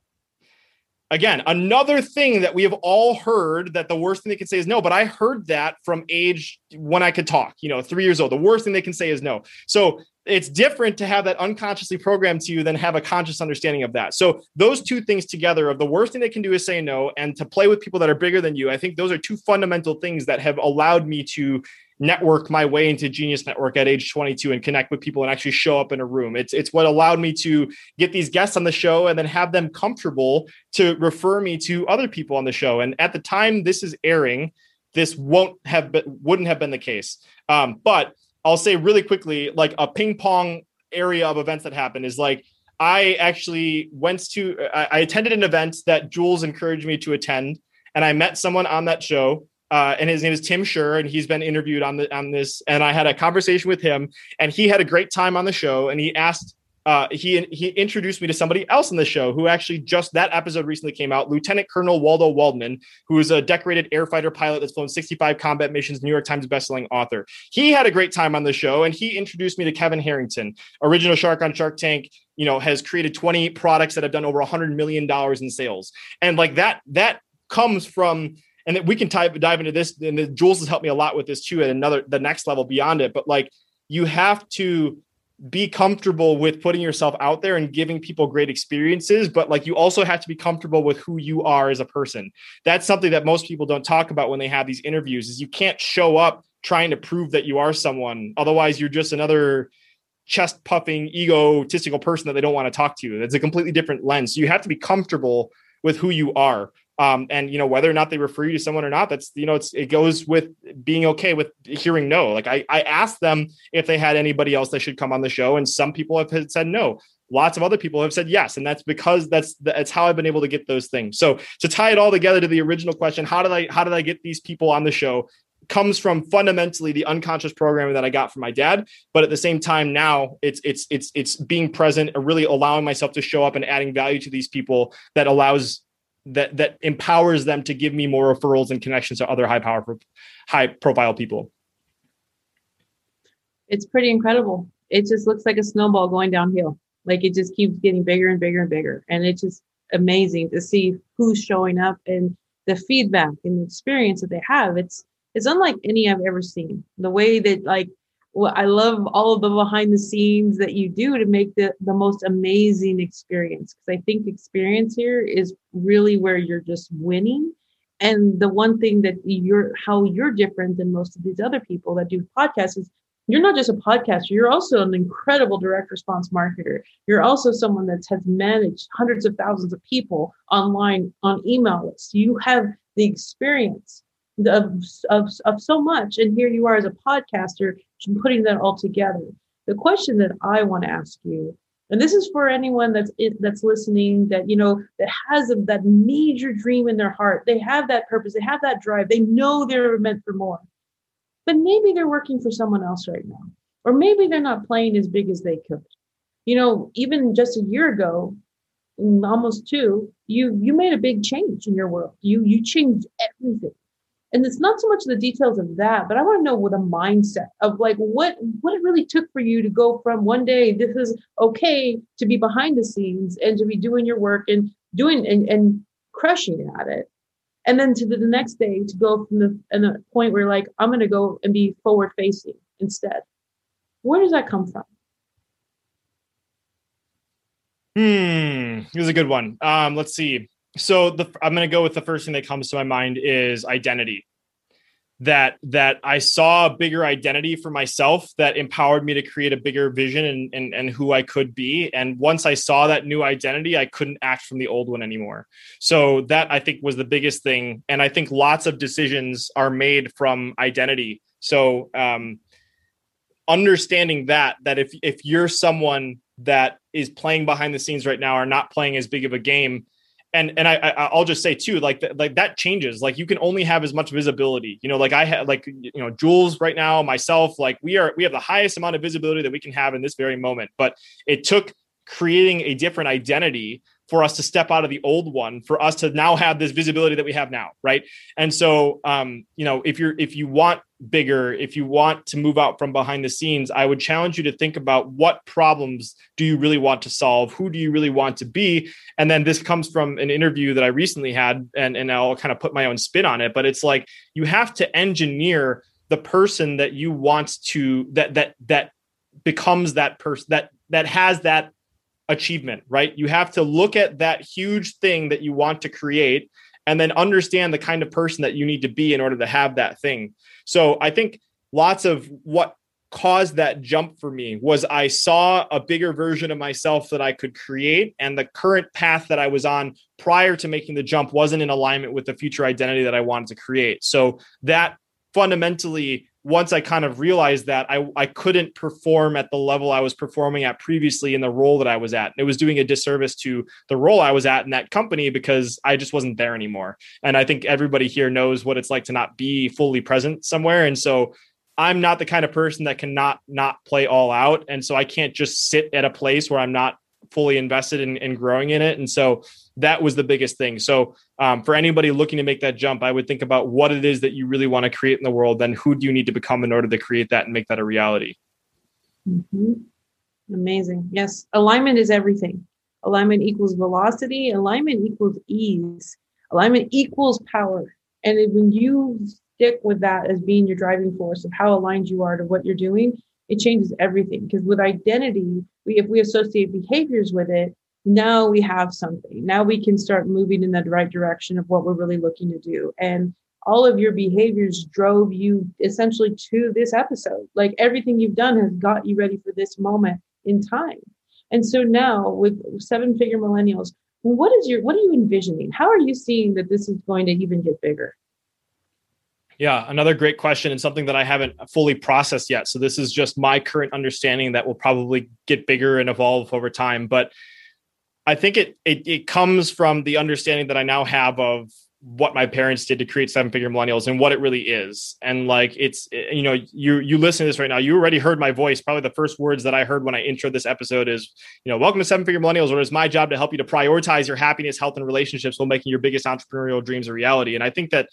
again, another thing that we have all heard that the worst thing they can say is no, but I heard that from age when I could talk, you know, three years old. The worst thing they can say is no. So it's different to have that unconsciously programmed to you than have a conscious understanding of that. So those two things together of the worst thing they can do is say no and to play with people that are bigger than you. I think those are two fundamental things that have allowed me to network my way into Genius Network at age 22 and connect with people and actually show up in a room. It's it's what allowed me to get these guests on the show and then have them comfortable to refer me to other people on the show. And at the time this is airing, this won't have been wouldn't have been the case. Um, but I'll say really quickly, like a ping pong area of events that happened is like I actually went to I, attended an event that Jules encouraged me to attend, and I met someone on that show uh, and his name is Tim Schur, and he's been interviewed on the on this. And I had a conversation with him, and he had a great time on the show. And he asked, uh, he he introduced me to somebody else in the show who actually just that episode recently came out. Lieutenant Colonel Waldo Waldman, who is a decorated air fighter pilot that's flown 65 combat missions, New York Times bestselling author. He had a great time on the show, and he introduced me to Kevin Harrington, original Shark on Shark Tank. You know, has created 20 products that have done over 100 million dollars in sales, and like that that comes from and that we can dive, dive into this and jules has helped me a lot with this too at another the next level beyond it but like you have to be comfortable with putting yourself out there and giving people great experiences but like you also have to be comfortable with who you are as a person that's something that most people don't talk about when they have these interviews is you can't show up trying to prove that you are someone otherwise you're just another chest puffing, egotistical person that they don't want to talk to. That's a completely different lens. So you have to be comfortable with who you are. Um, and you know whether or not they refer you to someone or not that's you know it's it goes with being okay with hearing no. Like i i asked them if they had anybody else that should come on the show and some people have said no. Lots of other people have said yes and that's because that's that's how i've been able to get those things. So to tie it all together to the original question how did i how did i get these people on the show comes from fundamentally the unconscious programming that I got from my dad. But at the same time, now it's it's it's it's being present, or really allowing myself to show up and adding value to these people that allows that that empowers them to give me more referrals and connections to other high power high profile people. It's pretty incredible. It just looks like a snowball going downhill. Like it just keeps getting bigger and bigger and bigger. And it's just amazing to see who's showing up and the feedback and the experience that they have. It's it's unlike any I've ever seen. The way that like well, I love all of the behind the scenes that you do to make the, the most amazing experience. Because I think experience here is really where you're just winning. And the one thing that you're how you're different than most of these other people that do podcasts is you're not just a podcaster, you're also an incredible direct response marketer. You're also someone that has managed hundreds of thousands of people online on email lists. You have the experience of, of, of so much. And here you are as a podcaster putting that all together. The question that I want to ask you, and this is for anyone that's that's listening, that you know that has a, that major dream in their heart. They have that purpose. They have that drive. They know they're meant for more. But maybe they're working for someone else right now, or maybe they're not playing as big as they could. You know, even just a year ago, mm, almost two, you you made a big change in your world. You you changed everything and it's not so much the details of that but i want to know what a mindset of like what what it really took for you to go from one day this is okay to be behind the scenes and to be doing your work and doing and, and crushing at it. And then to the, the next day to go from the and a point where like i'm going to go and be forward facing instead. Where does that come from? Hmm here's a good one. Um let's see so the I'm going to go with the first thing that comes to my mind is identity. That that I saw a bigger identity for myself that empowered me to create a bigger vision and, and and who I could be. And once I saw that new identity, I couldn't act from the old one anymore. So that I think was the biggest thing. And I think lots of decisions are made from identity. So um, understanding that that if if you're someone that is playing behind the scenes right now or not playing as big of a game and and I, I will just say too like th- like that changes. Like you can only have as much visibility. You know like I had like you know Jules right now myself like we are we have the highest amount of visibility that we can have in this very moment. But it took creating a different identity for us to step out of the old one for us to now have this visibility that we have now right? And so um you know if you're if you want bigger if you want to move out from behind the scenes i would challenge you to think about what problems do you really want to solve? Who do you really want to be? And then this comes from an interview that i recently had and and i'll kind of put my own spin on it but it's like you have to engineer the person that you want to that that that becomes that person that that has that achievement, right? You have to look at that huge thing that you want to create and then understand the kind of person that you need to be in order to have that thing. So I think lots of what caused that jump for me was I saw a bigger version of myself that I could create and the current path that I was on prior to making the jump wasn't in alignment with the future identity that I wanted to create. So that fundamentally once I kind of realized that I, I couldn't perform at the level I was performing at previously in the role that I was at. It was doing a disservice to the role I was at in that company because I just wasn't there anymore. And I think everybody here knows what it's like to not be fully present somewhere. And so I'm not the kind of person that cannot not play all out. And so I can't just sit at a place where I'm not fully invested in, in growing in it. And so that was the biggest thing. So um, for anybody looking to make that jump, I would think about what it is that you really want to create in the world. Then who do you need to become in order to create that and make that a reality? Mm-hmm. Amazing. Yes. Alignment is everything. Alignment equals velocity. Alignment equals ease. Alignment equals power. And when you stick with that as being your driving force of how aligned you are to what you're doing, it changes everything. Because with identity, we if we associate behaviors with it, now we have something. Now we can start moving in the right direction of what we're really looking to do. And all of your behaviors drove you essentially to this episode. Like everything you've done has got you ready for this moment in time. And so now with seven figure millennials, what is your what are you envisioning? How are you seeing that this is going to even get bigger? Yeah, another great question and something that I haven't fully processed yet. So this is just my current understanding that will probably get bigger and evolve over time. But I think it it, it comes from the understanding that I now have of what my parents did to create seven figure millennials and what it really is. And like it's you know you you listen to this right now you already heard my voice. Probably the first words that i heard when i intro this episode is you know welcome to seven figure millennials where it's my job to help you to prioritize your happiness health and relationships while making your biggest entrepreneurial dreams a reality. And i think that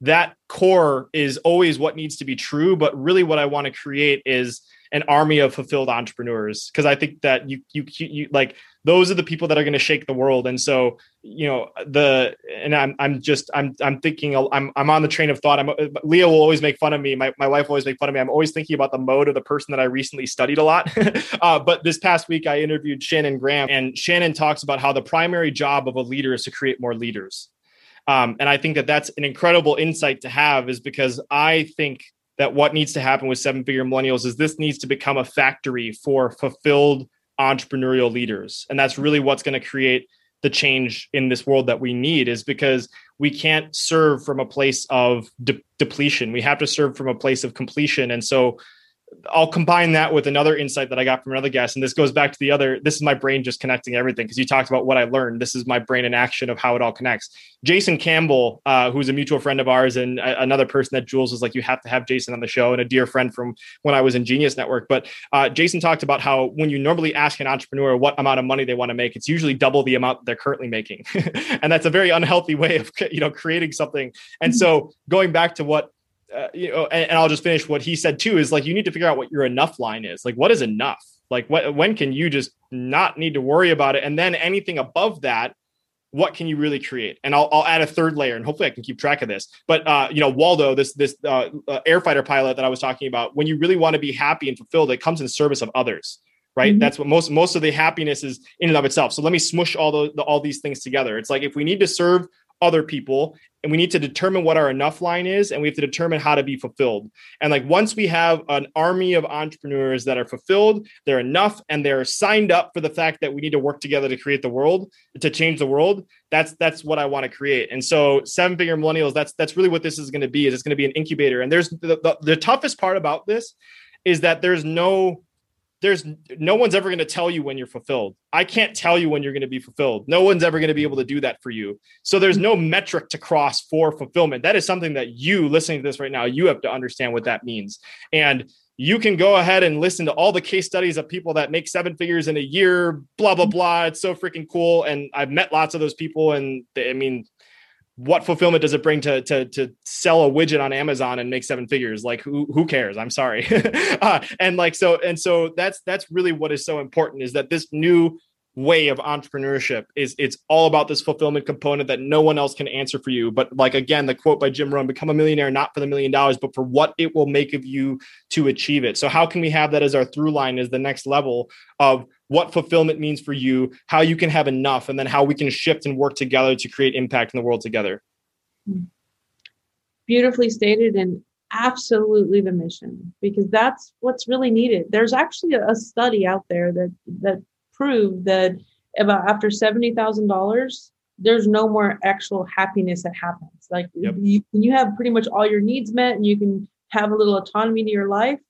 that core is always what needs to be true but really what i want to create is an army of fulfilled entrepreneurs. Because i think that you, you you like those are the people that are going to shake the world. And so you know the and i'm i'm just i'm i'm thinking i'm i'm on the train of thought. I'm leah will always make fun of me. My, my wife always make fun of me. I'm always thinking about the mode of the person that i recently studied a lot. Uh, but this past week i interviewed shannon graham and shannon talks about how the primary job of a leader is to create more leaders. Um, and i think that that's an incredible insight to have is because i think that what needs to happen with seven figure millennials is this needs to become a factory for fulfilled entrepreneurial leaders. And that's really what's going to create the change in this world that we need is because we can't serve from a place of de- depletion. We have to serve from a place of completion. And so I'll combine that with another insight that I got from another guest. And this goes back to the other, this is my brain just connecting everything because you talked about what I learned. This is my brain in action of how it all connects. Jason Campbell, uh, who's a mutual friend of ours, and a- another person that Jules was like, you have to have Jason on the show, and a dear friend from when I was in Genius Network. But uh, Jason talked about how when you normally ask an entrepreneur what amount of money they want to make, it's usually double the amount they're currently making. and that's a very unhealthy way of you know creating something. And mm-hmm. so going back to what uh, you know, and, and, I'll just finish what he said too is like you need to figure out what your enough line is. Like, what is enough? Like, what when can you just not need to worry about it? And then anything above that, what can you really create? And I'll, I'll add a third layer, and hopefully I can keep track of this. But uh, you know, Waldo, this this uh, uh, airfighter pilot that I was talking about, when you really want to be happy and fulfilled, it comes in service of others right mm-hmm. that's what most most of the happiness is in and of itself so let me smush all the, the, all these things together it's like if we need to serve other people and we need to determine what our enough line is and we have to determine how to be fulfilled. And like once we have an army of entrepreneurs that are fulfilled they're enough and they're signed up for the fact that we need to work together to create the world to change the world that's that's what i want to create. And so seven figure millennials that's that's really what this is going to be is it's going to be an incubator. And there's the, the, the toughest part about this is that there's no there's no one's ever going to tell you when you're fulfilled. I can't tell you when you're going to be fulfilled. No one's ever going to be able to do that for you. So there's no metric to cross for fulfillment. That is something that you listening to this right now, you have to understand what that means. And you can go ahead and listen to all the case studies of people that make seven figures in a year, blah, blah, blah. It's so freaking cool. And I've met lots of those people. And they, I mean, what fulfillment does it bring to to to sell a widget on Amazon and make seven figures? Like who who cares? I'm sorry. uh, and like so and so that's that's really what is so important is that this new way of entrepreneurship is it's all about this fulfillment component that no one else can answer for you but like again the quote by jim rohn become a millionaire not for the million dollars but for what it will make of you to achieve it so how can we have that as our through line is the next level of what fulfillment means for you how you can have enough and then how we can shift and work together to create impact in the world together mm-hmm. beautifully stated and absolutely the mission because that's what's really needed there's actually a study out there that that prove that about after $70,000, there's no more actual happiness that happens. Like yep. you, you have pretty much all your needs met and you can have a little autonomy to your life.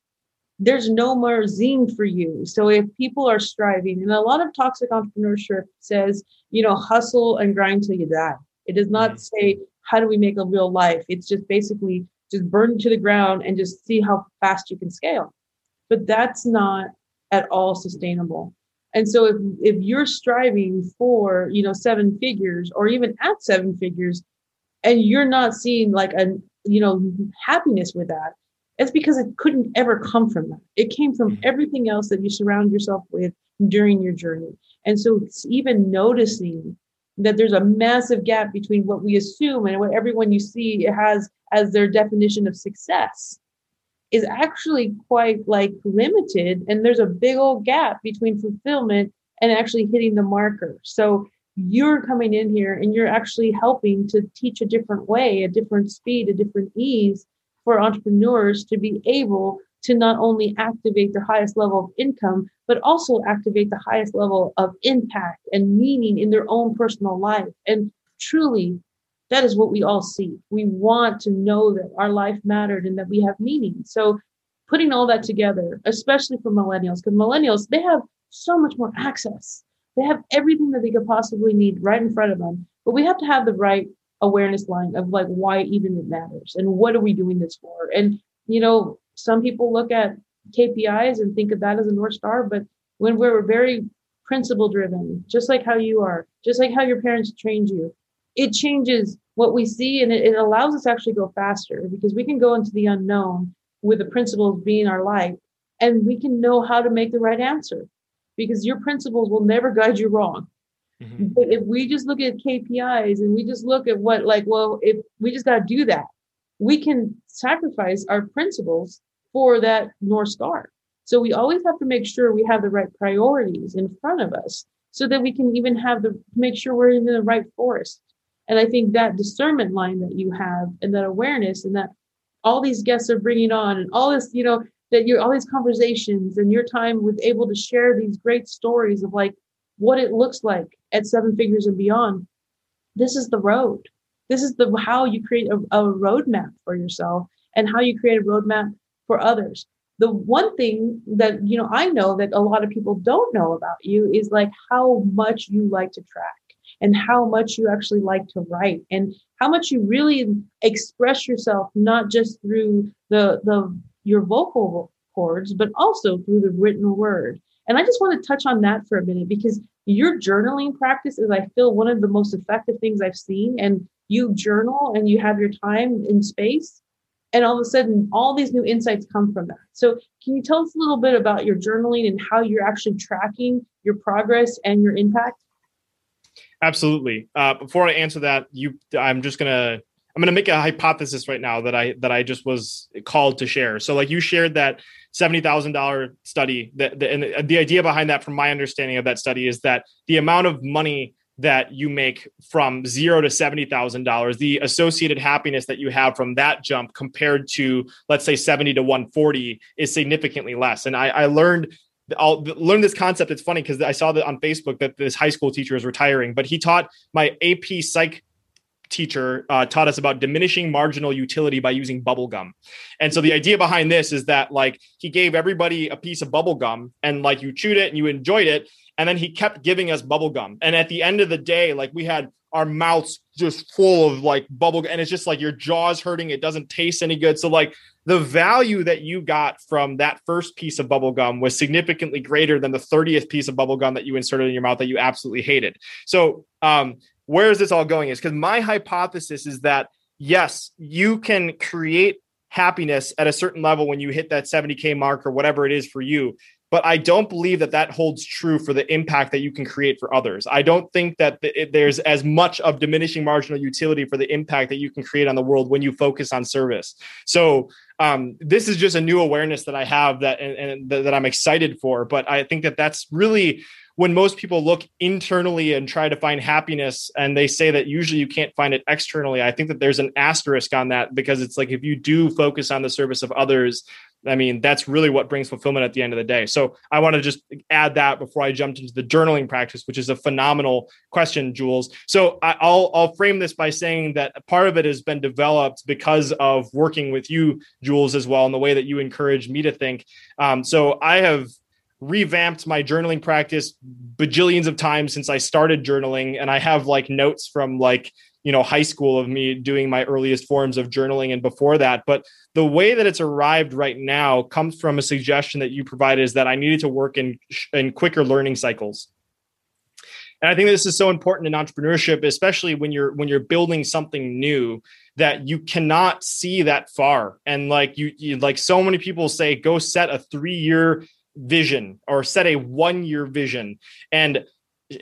There's no more zine for you. So if people are striving, and a lot of toxic entrepreneurship says, you know, hustle and grind till you die. It does not mm-hmm. say how do we make a real life. It's just basically just burn to the ground and just see how fast you can scale. But that's not at all sustainable. And so if if you're striving for, you know, seven figures or even at seven figures and you're not seeing like a, you know, happiness with that, it's because it couldn't ever come from that. It came from mm-hmm. everything else that you surround yourself with during your journey. And so it's even noticing that there's a massive gap between what we assume and what everyone you see has as their definition of success is actually quite like limited and there's a big old gap between fulfillment and actually hitting the marker so you're coming in here and you're actually helping to teach a different way, a different speed, a different ease for entrepreneurs to be able to not only activate their highest level of income, but also activate the highest level of impact and meaning in their own personal life. And truly, that is what we all see. We want to know that our life mattered and that we have meaning. So, putting all that together, especially for millennials, because millennials, they have so much more access. They have everything that they could possibly need right in front of them. But we have to have the right awareness line of like why even it matters and what are we doing this for? And, you know, some people look at KPIs and think of that as a North Star, but when we're very principle driven, just like how you are, just like how your parents trained you, it changes what we see and it, it allows us to actually go faster because we can go into the unknown with the principles being our life and we can know how to make the right answer because your principles will never guide you wrong. Mm-hmm. If we just look at KPIs and we just look at what, like, well, if we just got to do that, we can sacrifice our principles for that North Star. So we always have to make sure we have the right priorities in front of us so that we can even have the make sure we're in the right forest. And I think that discernment line that you have and that awareness and that all these guests are bringing on and all this, you know, that you're all these conversations and your time with able to share these great stories of like what it looks like at seven figures and beyond. This is the road. This is the how you create a, a roadmap for yourself and how you create a roadmap for others. The one thing that you know I know that a lot of people don't know about you is like how much you like to track and how much you actually like to write and how much you really express yourself not just through the the your vocal cords but also through the written word and i just want to touch on that for a minute because your journaling practice is i feel one of the most effective things i've seen and you journal and you have your time in space and all of a sudden all these new insights come from that. So can you tell us a little bit about your journaling and how you're actually tracking your progress and your impact? Absolutely. Uh, before i answer that you i'm just gonna i'm gonna make a hypothesis right now that i that i just was called to share so like you shared that $70000 study that the, and the idea behind that from my understanding of that study is that the amount of money that you make from zero to seventy thousand dollars, the associated happiness that you have from that jump compared to let's say seventy to one forty is significantly less. And I, I learned I'll learn this concept. It's funny because I saw that on Facebook that this high school teacher is retiring, but he taught my AP psych teacher uh, taught us about diminishing marginal utility by using bubble gum. And so the idea behind this is that like he gave everybody a piece of bubble gum and like you chewed it and you enjoyed it and then he kept giving us bubble gum. And at the end of the day, like we had our mouths just full of like bubble and it's just like your jaws hurting. It doesn't taste any good. So like the value that you got from that first piece of bubble gum was significantly greater than the 30th piece of bubble gum that you inserted in your mouth that you absolutely hated. So um, where is this all going is because my hypothesis is that yes, you can create happiness at a certain level when you hit that 70k mark or whatever it is for you but I don't believe that that holds true for the impact that you can create for others. I don't think that it, there's as much of diminishing marginal utility for the impact that you can create on the world when you focus on service. So um, this is just a new awareness that I have that and, and that I'm excited for. But I think that that's really when most people look internally and try to find happiness and they say that usually you can't find it externally i think that there's an asterisk on that because it's like if you do focus on the service of others I mean, that's really what brings fulfillment at the end of the day. So I want to just add that before I jumped into the journaling practice, which is a phenomenal question, Jules. So I, will I'll frame this by saying that part of it has been developed because of working with you, Jules, as well, and the way that you encourage me to think. Um, so I have revamped my journaling practice bajillions of times since I started journaling, and I have like notes from like you know high school of me doing my earliest forms of journaling and before that. But the way that it's arrived right now comes from a suggestion that you provided is that i needed to work in in quicker learning cycles. And i think this is so important in entrepreneurship especially when you're when you're building something new that you cannot see that far. And like you, you like so many people say go set a 3 year vision or set a 1 year vision. And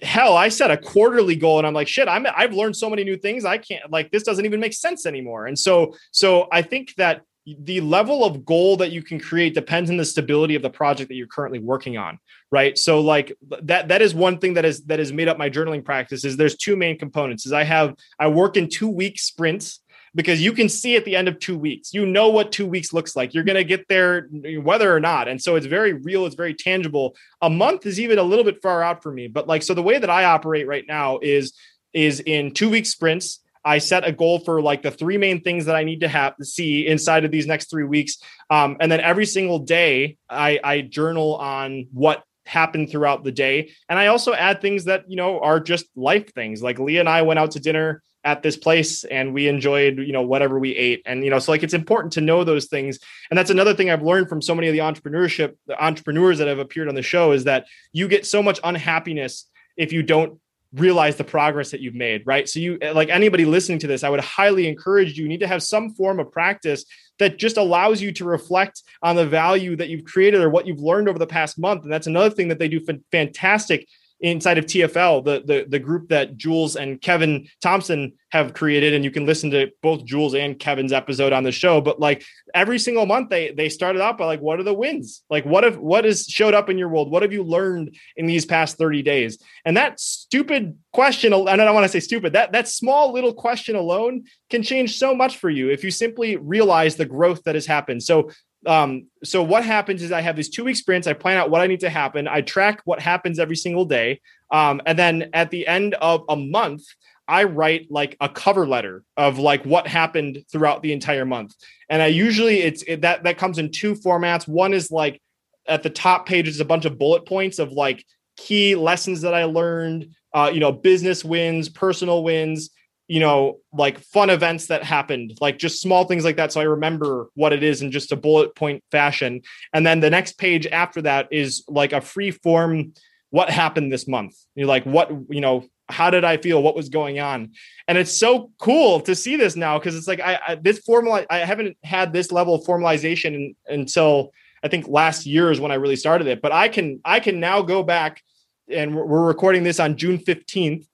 hell i set a quarterly goal and i'm like shit i'm i've learned so many new things. I can't like this doesn't even make sense anymore. And so so i think that the level of goal that you can create depends on the stability of the project that you're currently working on right? So like that that is one thing that is that has made up my journaling practice is there's two main components is i have i work in two week sprints because you can see at the end of two weeks you know what two weeks looks like you're going to get there whether or not and so it's very real it's very tangible a month is even a little bit far out for me but like so the way that i operate right now is is in two week sprints I set a goal for like the three main things that I need to have to see inside of these next three weeks. Um, and then every single day, I, I journal on what happened throughout the day. And I also add things that, you know, are just life things. Like Leah and I went out to dinner at this place and we enjoyed, you know, whatever we ate. And, you know, so like it's important to know those things. And that's another thing I've learned from so many of the entrepreneurship, the entrepreneurs that have appeared on the show is that you get so much unhappiness if you don't realize the progress that you've made right so you like anybody listening to this i would highly encourage you, you need to have some form of practice that just allows you to reflect on the value that you've created or what you've learned over the past month and that's another thing that they do fantastic inside of TFL, the, the the group that Jules and Kevin Thompson have created, and you can listen to both Jules and Kevin's episode on the show. But like every single month, they they started out by like, what are the wins? Like, what if what has showed up in your world? What have you learned in these past thirty days? And that stupid question, and I don't want to say stupid. That that small little question alone can change so much for you if you simply realize the growth that has happened. So um, so what happens is I have these two week sprints. I plan out what I need to happen. I track what happens every single day. Um, and then at the end of a month, I write like a cover letter of like what happened throughout the entire month. And I usually it's it, that that comes in two formats. One is like at the top page is a bunch of bullet points of like key lessons that I learned, uh, you know, business wins, personal wins, you know, like fun events that happened, like just small things like that. So I remember what it is in just a bullet point fashion. And then the next page after that is like a free form what happened this month. You're like, what, you know, how did I feel? What was going on? And it's so cool to see this now because it's like I, I this formal I haven't had this level of formalization in, until I think last year is when I really started it. But I can I can now go back and we're recording this on June 15th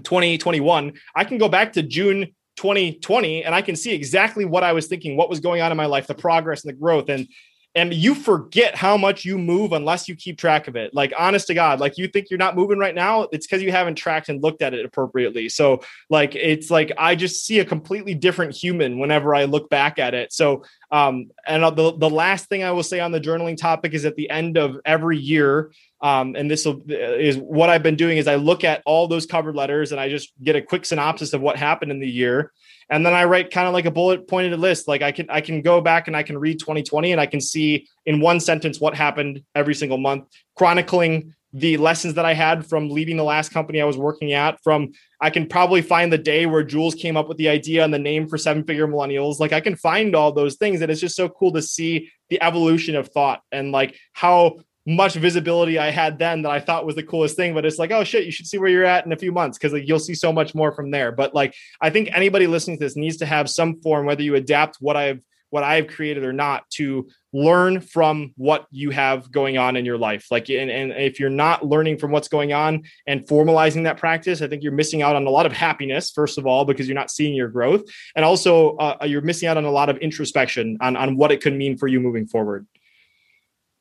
2021, I can go back to June 2020 and I can see exactly what I was thinking, what was going on in my life, the progress and the growth. And and you forget how much you move unless you keep track of it. Like honest to God, like you think you're not moving right now, it's because you haven't tracked and looked at it appropriately. So like it's like I just see a completely different human whenever I look back at it. So um and the the last thing I will say on the journaling topic is at the end of every year um, and this is what I've been doing is I look at all those covered letters and I just get a quick synopsis of what happened in the year. And then I write kind of like a bullet pointed list. Like I can, I can go back and I can read 2020 and I can see in one sentence what happened every single month, chronicling the lessons that I had from leaving the last company I was working at. From I can probably find the day where Jules came up with the idea and the name for seven figure millennials. Like I can find all those things. And it's just so cool to see the evolution of thought and like how much visibility I had then that I thought was the coolest thing. But it's like, oh shit, you should see where you're at in a few months because like you'll see so much more from there. But like I think anybody listening to this needs to have some form, whether you adapt what I've what I've created or not, to learn from what you have going on in your life. Like and, and if you're not learning from what's going on and formalizing that practice, I think you're missing out on a lot of happiness, first of all, because you're not seeing your growth. And also uh, you're missing out on a lot of introspection on, on what it could mean for you moving forward.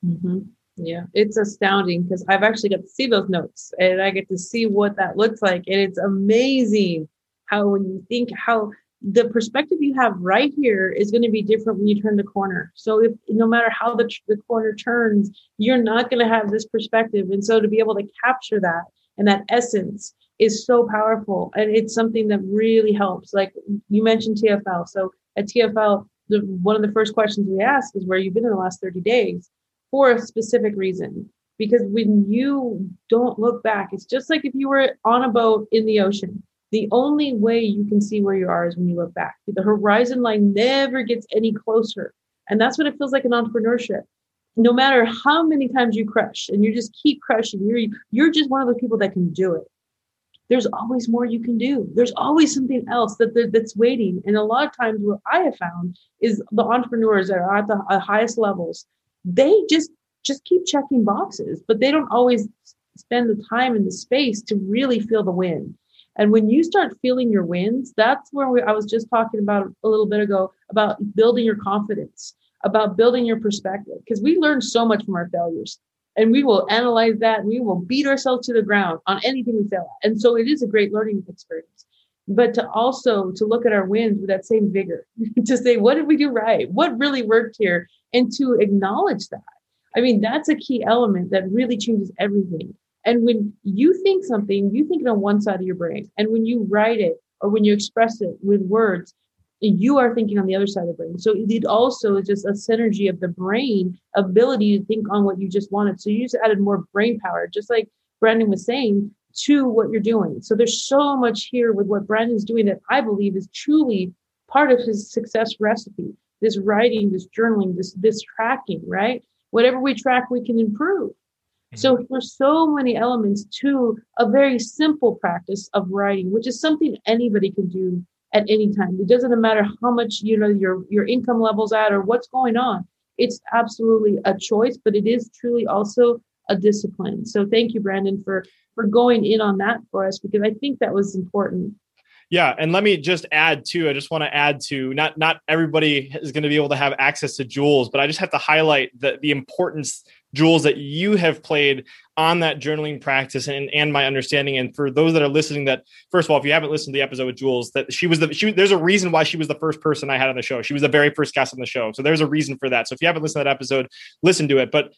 Mm-hmm. Yeah, it's astounding because I've actually got to see those notes and I get to see what that looks like. And it's amazing how, when you think how the perspective you have right here is going to be different when you turn the corner. So, if no matter how the, the corner turns, you're not going to have this perspective. And so, to be able to capture that and that essence is so powerful. And it's something that really helps. Like you mentioned TFL. So, at TFL, the, one of the first questions we ask is where you've been in the last 30 days for a specific reason. Because when you don't look back, it's just like if you were on a boat in the ocean. The only way you can see where you are is when you look back. The horizon line never gets any closer. And that's what it feels like in entrepreneurship. No matter how many times you crush and you just keep crushing, you're, you're just one of the people that can do it there's always more you can do. There's always something else that that's waiting. And a lot of times, what I have found is the entrepreneurs that are at the uh, highest levels, they just just keep checking boxes, but they don't always spend the time and the space to really feel the win. And when you start feeling your wins, that's where we, I was just talking about a little bit ago about building your confidence, about building your perspective, because we learn so much from our failures and we will analyze that and we will beat ourselves to the ground on anything we fail at. And so it is a great learning experience. But to also to look at our wins with that same vigor, to say, what did we do right? What really worked here? And to acknowledge that. I mean, that's a key element that really changes everything. And when you think something, you think it on one side of your brain. And when you write it or when you express it with words, you are thinking on the other side of the brain. So it also is just a synergy of the brain ability to think on what you just wanted. So you just added more brain power, just like Brandon was saying, to what you're doing. So there's so much here with what Brandon's doing that I believe is truly part of his success recipe. This writing, this journaling, this this tracking, right? Whatever we track, we can improve. So mm-hmm. there's so many elements to a very simple practice of writing, which is something anybody can do at any time. It doesn't matter how much you know your your income levels at or what's going on. It's absolutely a choice, but it is truly also a discipline. So thank you, Brandon, for for going in on that for us because I think that was important. Yeah, and let me just add too. I just want to add to not not everybody is going to be able to have access to Jules, but I just have to highlight the the importance Jules that you have played on that journaling practice and, and my understanding. And for those that are listening, that first of all, if you haven't listened to the episode with Jules, that she was the she there's a reason why she was the first person I had on the show. She was the very first guest on the show. So there's a reason for that. So if you haven't listened to that episode, listen to it. But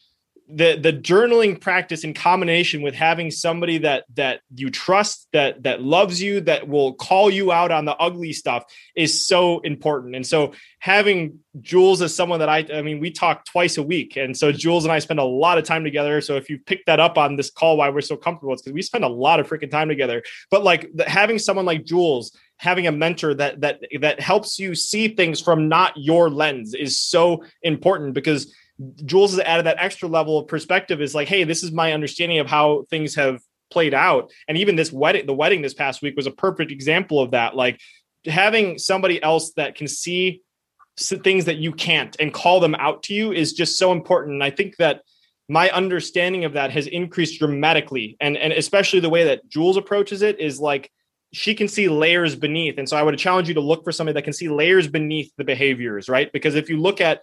the the journaling practice in combination with having somebody that that you trust that that loves you that will call you out on the ugly stuff is so important. And so having jules as someone that i i mean we talk twice a week. And so jules and i spend a lot of time together. So if you pick that up on this call why we're so comfortable it's because we spend a lot of freaking time together. But like having someone like jules having a mentor that that that helps you see things from not your lens is so important because Jules has added that extra level of perspective is like, hey, this is my understanding of how things have played out. And even this wedding, the wedding this past week was a perfect example of that. Like having somebody else that can see things that you can't and call them out to you is just so important. And I think that my understanding of that has increased dramatically. And, and especially the way that Jules approaches it is like, she can see layers beneath. And so I would challenge you to look for somebody that can see layers beneath the behaviors, right? Because if you look at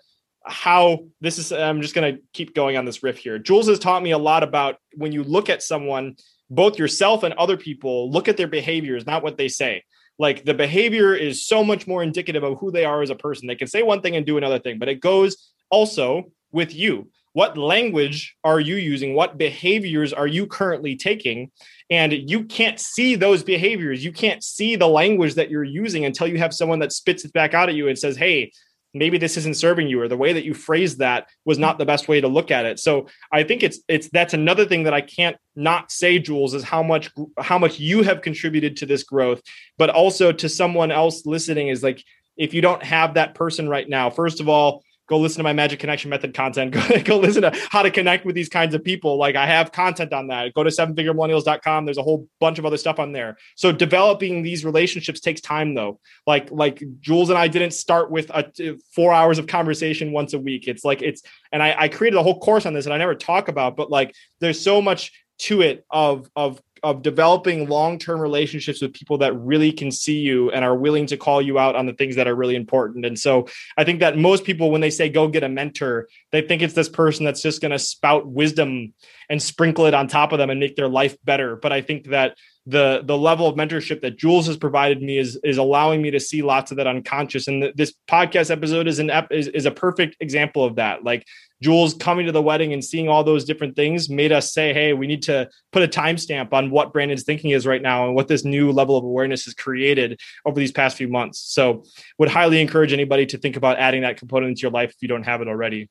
how this is i'm just going to keep going on this riff here. Jules has taught me a lot about when you look at someone both yourself and other people look at their behaviors not what they say. Like the behavior is so much more indicative of who they are as a person. They can say one thing and do another thing but it goes also with you. What language are you using? What behaviors are you currently taking? And you can't see those behaviors. You can't see the language that you're using until you have someone that spits it back out at you and says hey maybe this isn't serving you or the way that you phrased that was not the best way to look at it. So i think it's it's that's another thing that i can't not say jules is how much how much you have contributed to this growth but also to someone else listening is like if you don't have that person right now first of all go listen to my magic connection method content. Go, go listen to how to connect with these kinds of people. Like i have content on that. Go to sevenfiguremillennials.com there's a whole bunch of other stuff on there. So developing these relationships takes time though. Like like jules and i didn't start with a four hours of conversation once a week. It's like it's and I, I created a whole course on this and i never talk about but like there's so much to it of of of developing long-term relationships with people that really can see you and are willing to call you out on the things that are really important. And so I think that most people when they say go get a mentor, they think it's this person that's just going to spout wisdom and sprinkle it on top of them and make their life better. But I think that the the level of mentorship that Jules has provided me is is allowing me to see lots of that unconscious. And th- this podcast episode is an ep- is, is a perfect example of that. Like Jules coming to the wedding and seeing all those different things made us say, hey, we need to put a timestamp on what Brandon's thinking is right now and what this new level of awareness has created over these past few months. So, would highly encourage anybody to think about adding that component into your life if you don't have it already.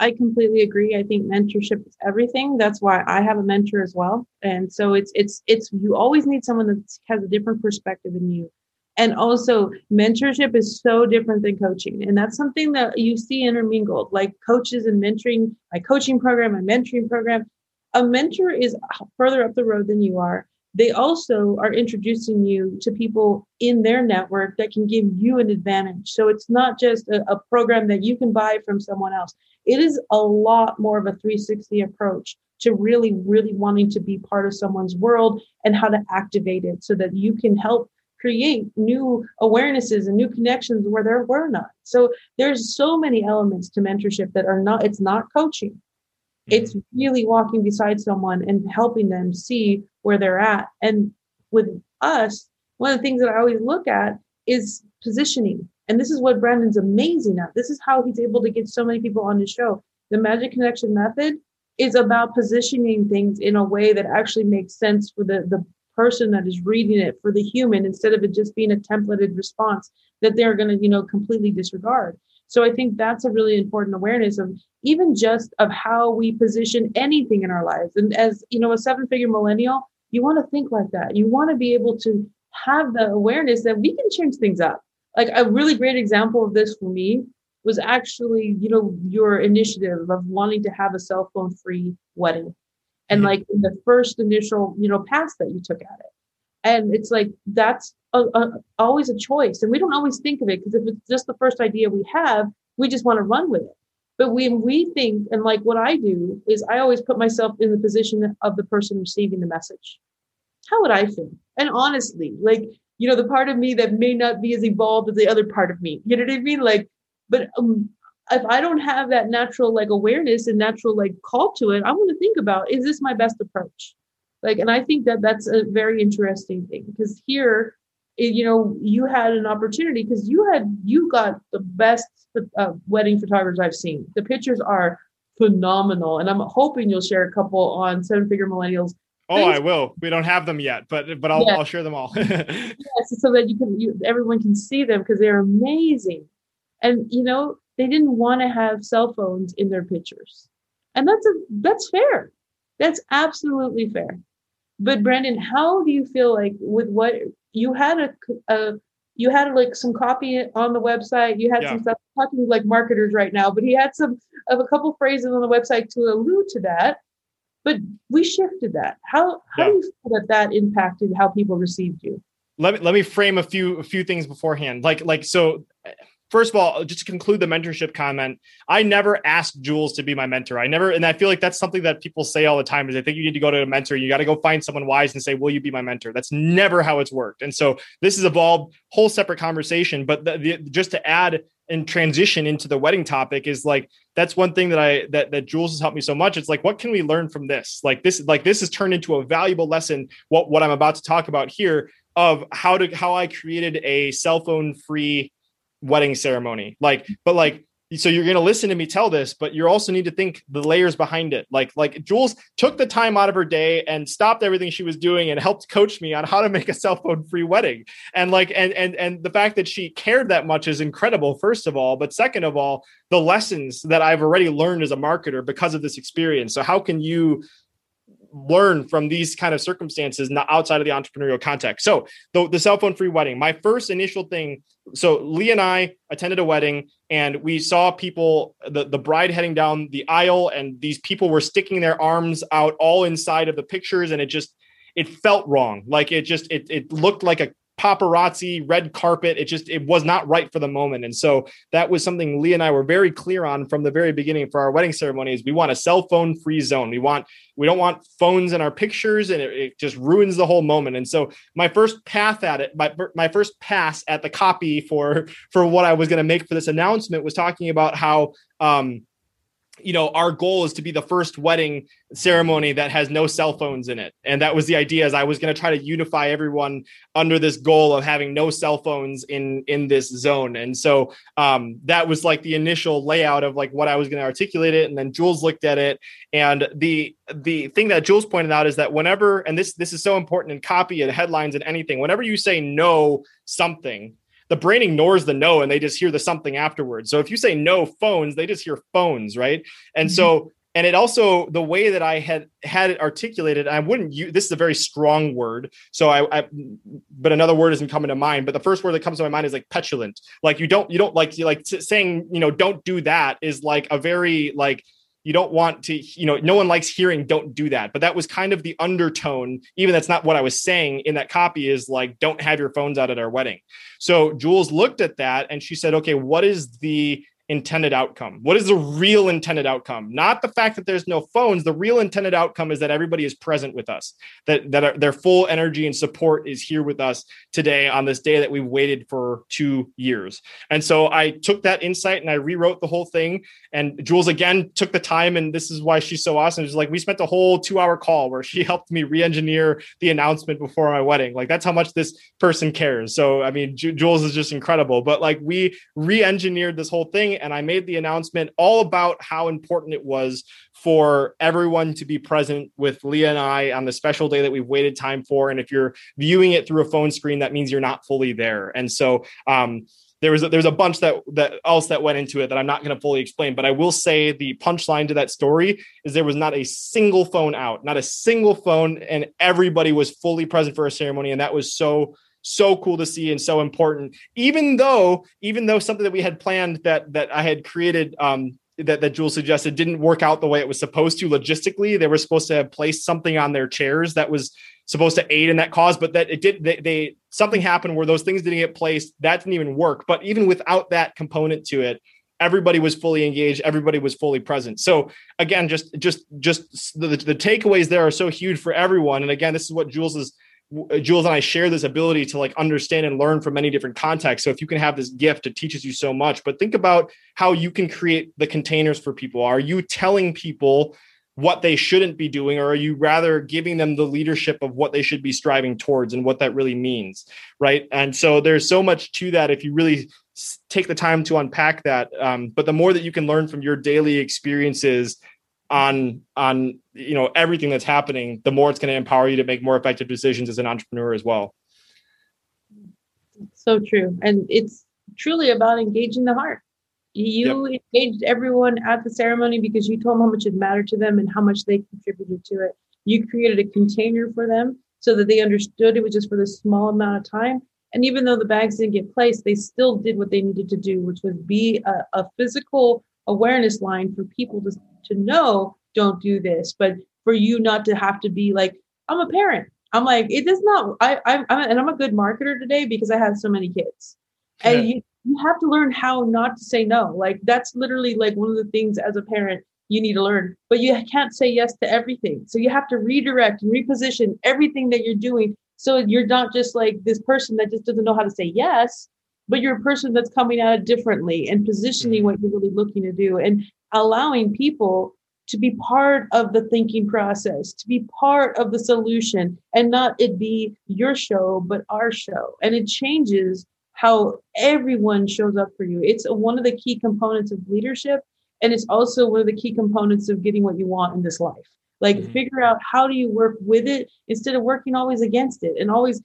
I completely agree. I think mentorship is everything. That's why I have a mentor as well. And so it's it's it's you always need someone that has a different perspective than you and also, mentorship is so different than coaching. And that's something that you see intermingled, like coaches and mentoring, my coaching program, my mentoring program. A mentor is further up the road than you are. They also are introducing you to people in their network that can give you an advantage. So it's not just a, a program that you can buy from someone else. It is a lot more of a 360 approach to really, really wanting to be part of someone's world and how to activate it so that you can help create new awarenesses and new connections where there were not. So there's so many elements to mentorship that are not, it's not coaching. Mm-hmm. It's really walking beside someone and helping them see where they're at. And with us, one of the things that I always look at is positioning. And this is what Brandon's amazing at. This is how he's able to get so many people on the show. The Magic Connection method is about positioning things in a way that actually makes sense for the, the person that is reading it, for the human, instead of it just being a templated response that they're going to, you know, completely disregard. So I think that's a really important awareness of even just of how we position anything in our lives. And as you know, a seven-figure millennial, you want to think like that. You want to be able to have the awareness that we can change things up. Like a really great example of this for me was actually, you know, your initiative of wanting to have a cell phone free wedding. And mm-hmm. like in the first initial, you know, pass that you took at it. And it's like that's a, a, always a choice. And we don't always think of it because if it's just the first idea we have, we just want to run with it. But when we think, and like what I do is I always put myself in the position of the person receiving the message. How would I feel? And honestly, like, you know, the part of me that may not be as evolved as the other part of me, you know what I mean? Like, but um, if I don't have that natural like awareness and natural like call to it, I'm going to think about is this my best approach? Like, and I think that that's a very interesting thing because here, you know, you had an opportunity because you had you got the best uh, wedding photographers I've seen. The pictures are phenomenal, and I'm hoping you'll share a couple on Seven Figure Millennials Oh, I will. We don't have them yet, but but I'll yeah. I'll share them all. yes, so that you can you, everyone can see them because they're amazing. And you know, they didn't want to have cell phones in their pictures. And that's a that's fair. That's absolutely fair. But Brandon, how do you feel like with what you had a, a you had like some copy on the website, you had yeah. some stuff talking like marketers right now, but he had some of a couple phrases on the website to allude to that. But we shifted that. How how yeah. do you feel that that impacted how people received you? Let me let me frame a few a few things beforehand. Like like so first of all, just to conclude the mentorship comment, I never asked Jules to be my mentor. I never, and I feel like that's something that people say all the time is they think you need to go to a mentor. You got to go find someone wise and say, will you be my mentor? That's never how it's worked. And so this has evolved whole separate conversation, but the, the, just to add and transition into the wedding topic is like, that's one thing that I, that, that Jules has helped me so much. It's like, what can we learn from this? Like this, like this has turned into a valuable lesson. What, what I'm about to talk about here of how to, how I created a cell phone free wedding ceremony. Like, but like, so you're going to listen to me tell this, but you also need to think the layers behind it. Like, like Jules took the time out of her day and stopped everything she was doing and helped coach me on how to make a cell phone free wedding. And like, and and and the fact that she cared that much is incredible. First of all, but second of all, the lessons that I've already learned as a marketer because of this experience. So how can you learn from these kind of circumstances not outside of the entrepreneurial context. So the, the cell phone free wedding my first initial thing so Leah and i attended a wedding and we saw people the, the bride heading down the aisle and these people were sticking their arms out all inside of the pictures and it just it felt wrong. Like it just it, it looked like a paparazzi, red carpet. It just it was not right for the moment. And so that was something Leah and I were very clear on from the very beginning for our wedding ceremony is we want a cell phone free zone. We want we don't want phones in our pictures and it, it just ruins the whole moment. And so my first path at it, my, my first pass at the copy for for what I was going to make for this announcement was talking about how um you know our goal is to be the first wedding ceremony that has no cell phones in it. And that was the idea is i was going to try to unify everyone under this goal of having no cell phones in in this zone. And so um, that was like the initial layout of like what i was going to articulate it and then jules looked at it. And the the thing that jules pointed out is that whenever and this this is so important in copy and headlines and anything whenever you say no something the brain ignores the no and they just hear the something afterwards. So if you say no phones, they just hear phones, right? And mm-hmm. so and it also the way that I had had it articulated, I wouldn't use this is a very strong word. So I, I, but another word isn't coming to mind. But the first word that comes to my mind is like petulant. Like you don't you don't like like saying you know don't do that is like a very like you don't want to you know no one likes hearing don't do that. But that was kind of the undertone even that's not what i was saying in that copy is like don't have your phones out at our wedding. So jules looked at that and she said okay what is the intended outcome? What is the real intended outcome? Not the fact that there's no phones. The real intended outcome is that everybody is present with us, that, that are, their full energy and support is here with us today on this day that we've waited for two years. And so I took that insight and I rewrote the whole thing. And Jules again took the time, and this is why she's so awesome. It's like we spent a whole two hour call where she helped me re engineer the announcement before my wedding. Like that's how much this person cares. So, I mean, Jules is just incredible. But like we re engineered this whole thing and I made the announcement all about how important it was for everyone to be present with Leah and I on the special day that we've waited time for. And if you're viewing it through a phone screen, that means you're not fully there. And so, um, there was a, there was a bunch that that else that went into it that I'm not going to fully explain, but I will say the punchline to that story is there was not a single phone out, not a single phone, and everybody was fully present for a ceremony, and that was so so cool to see and so important even though even though something that we had planned that that i had created um that, that Jules suggested didn't work out the way it was supposed to logistically. They were supposed to have placed something on their chairs that was supposed to aid in that cause, but that it did. They, they something happened where those things didn't get placed. That didn't even work. But even without that component to it, everybody was fully engaged. Everybody was fully present. So again, just just just the, the takeaways there are so huge for everyone. And again, this is what Jules is Jules and I share this ability to like understand and learn from many different contexts. So if you can have this gift, it teaches you so much. But think about how you can create the containers for people. Are you telling people what they shouldn't be doing, or are you rather giving them the leadership of what they should be striving towards and what that really means? Right. And so there's so much to that if you really take the time to unpack that. Um, but the more that you can learn from your daily experiences on on you know everything that's happening the more it's going to empower you to make more effective decisions as an entrepreneur as well. So true. And it's truly about engaging the heart. You yep. engaged everyone at the ceremony because you told them how much it mattered to them and how much they contributed to it. You created a container for them so that they understood it was just for this small amount of time. And even though the bags didn't get placed they still did what they needed to do which was be a, a physical awareness line for people to to know don't do this, but for you not to have to be like, I'm a parent. I'm like, it does not. I, I'm, I'm and I'm a good marketer today because I have so many kids, yeah. and you, you have to learn how not to say no. Like that's literally like one of the things as a parent you need to learn. But you can't say yes to everything, so you have to redirect and reposition everything that you're doing. So you're not just like this person that just doesn't know how to say yes, but you're a person that's coming at it differently and positioning mm-hmm. what you're really looking to do and allowing people to be part of the thinking process, to be part of the solution, and not it be your show, but our show. And it changes how everyone shows up for you. It's one of the key components of leadership. And it's also one of the key components of getting what you want in this life. Like, mm-hmm. figure out how do you work with it instead of working always against it and always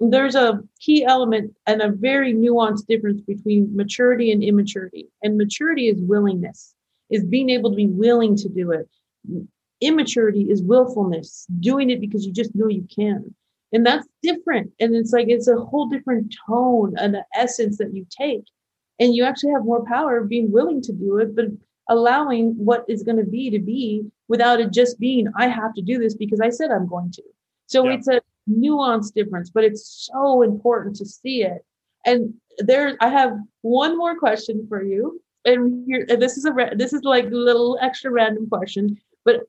there's a key element and a very nuanced difference between maturity and immaturity. And maturity is willingness, is being able to be willing to do it. Immaturity is willfulness, doing it because you just know you can. And that's different. And it's like it's a whole different tone and the essence that you take. And you actually have more power of being willing to do it, but allowing what is going to be to be without it just being, I have to do this because I said I'm going to. So yeah. it's a nuanced difference, but it's so important to see it. And there, I have one more question for you. And here, and this is a this is like a little extra random question, but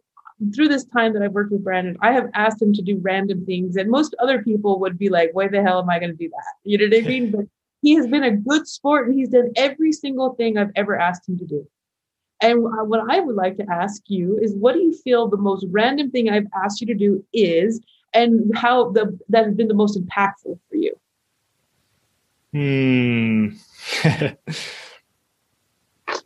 through this time that I've worked with Brandon, I have asked him to do random things, and most other people would be like, "Why the hell am I going to do that?" You know what I mean? But he has been a good sport, and he's done every single thing I've ever asked him to do. And what I would like to ask you is, what do you feel the most random thing I've asked you to do is, and how the that has been the most impactful for you? Hmm.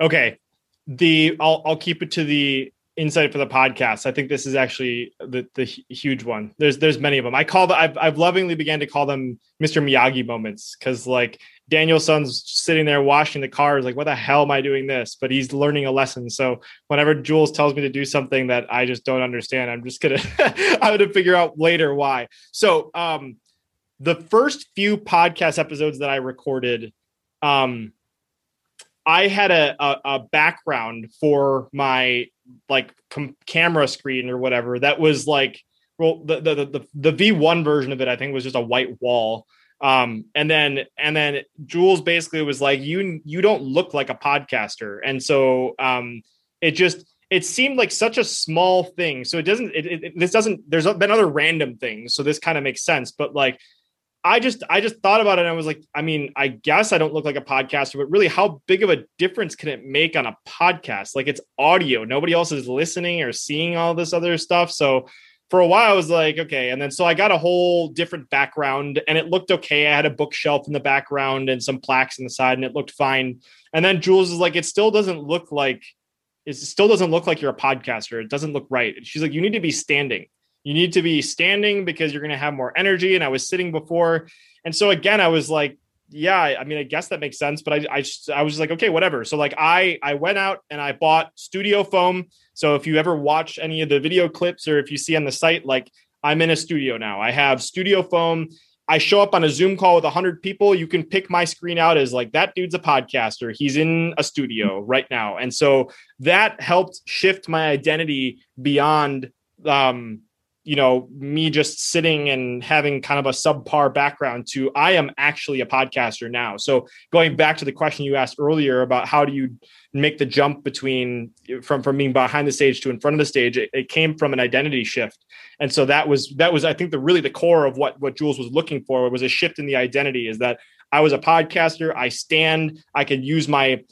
okay. The I'll I'll keep it to the insight for the podcast. I think this is actually the the huge one. There's there's many of them. I call the I've I've lovingly began to call them Mr. Miyagi moments because like Daniel-san's sitting there washing the cars, like, what the hell am I doing this? But he's learning a lesson. So whenever Jules tells me to do something that I just don't understand, I'm just gonna I'm gonna figure out later why. So um the first few podcast episodes that I recorded, um, I had a, a, a background for my like com- camera screen or whatever that was like well the the the, the V1 version of it I think was just a white wall Um, and then and then Jules basically was like, you you don't look like a podcaster, and so um, it just it seemed like such a small thing. So it doesn't it, it this doesn't there's been other random things, so this kind of makes sense, but like. I just I just thought about it and I was like, I mean, I guess I don't look like a podcaster, but really how big of a difference can it make on a podcast? Like it's audio. Nobody else is listening or seeing all this other stuff. So for a while I was like, okay. And then so I got a whole different background and it looked okay. I had a bookshelf in the background and some plaques in the side and it looked fine. And then Jules is like, it still doesn't look like it still doesn't look like you're a podcaster. It doesn't look right. She's like, you need to be standing. You need to be standing because you're going to have more energy. And I was sitting before. And so again, I was like, yeah, I mean, I guess that makes sense, but I, I just, I was like, okay, whatever. So like I, I went out and I bought studio foam. So if you ever watch any of the video clips or if you see on the site, like I'm in a studio now, I have studio foam. I show up on a Zoom call with 100 people. You can pick my screen out as like that dude's a podcaster. He's in a studio right now. And so that helped shift my identity beyond um, you know me just sitting and having kind of a subpar background to i am actually a podcaster now. So going back to the question you asked earlier about how do you make the jump between from from being behind the stage to in front of the stage it, it came from an identity shift. And so that was that was i think the really the core of what what jules was looking for was a shift in the identity is that i was a podcaster i stand i could use my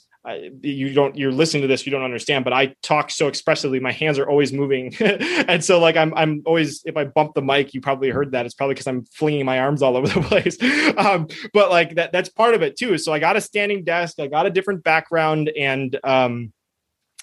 you don't you're listening to this you don't understand but i talk so expressively my hands are always moving. And so like i'm i'm always if i bump the mic you probably heard that. It's probably because i'm flinging my arms all over the place. Um, but like that that's part of it too. So i got a standing desk i got a different background and um,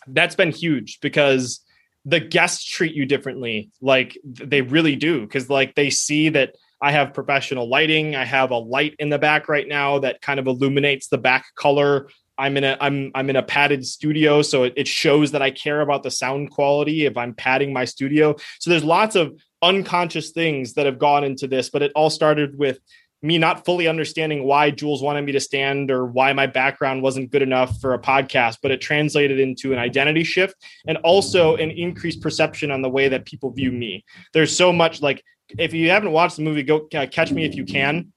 that's been huge because the guests treat you differently. Like they really do because like they see that I have professional lighting. I have a light in the back right now that kind of illuminates the back color I'm in a I'm I'm in a padded studio, so it, it shows that I care about the sound quality if I'm padding my studio. So there's lots of unconscious things that have gone into this, but it all started with me not fully understanding why Jules wanted me to stand or why my background wasn't good enough for a podcast, but it translated into an identity shift and also an increased perception on the way that people view me. There's so much like if you haven't watched the movie, go uh, catch me if you can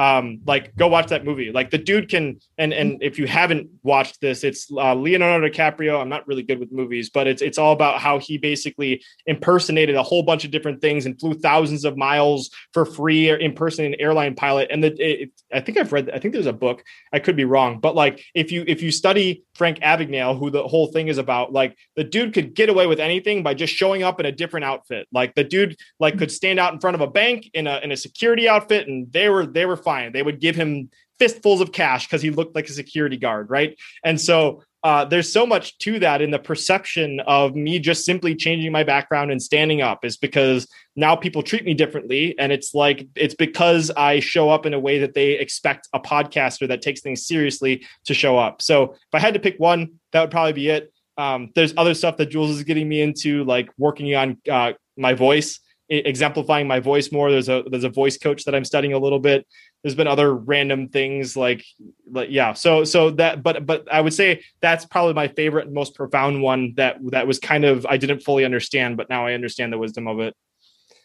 um, like go watch that movie. Like the dude can, and and if you haven't watched this, it's uh, Leonardo DiCaprio. I'm not really good with movies, but it's it's all about how he basically impersonated a whole bunch of different things and flew thousands of miles for free, impersonating an airline pilot. And the, it, I think I've read, I think there's a book. I could be wrong, but like if you if you study Frank Abagnale, who the whole thing is about, like the dude could get away with anything by just showing up in a different outfit. Like the dude like could stand out in front of a bank in a in a security outfit, and they were they were fine. They would give him fistfuls of cash because he looked like a security guard, right? And so uh, there's so much to that in the perception of me just simply changing my background and standing up is because now people treat me differently. And it's like, it's because I show up in a way that they expect a podcaster that takes things seriously to show up. So if I had to pick one, that would probably be it. Um, there's other stuff that Jules is getting me into, like working on uh, my voice exemplifying my voice more. There's a there's a voice coach that I'm studying a little bit. There's been other random things like like yeah. So so that but but I would say that's probably my favorite and most profound one that that was kind of I didn't fully understand, but now I understand the wisdom of it.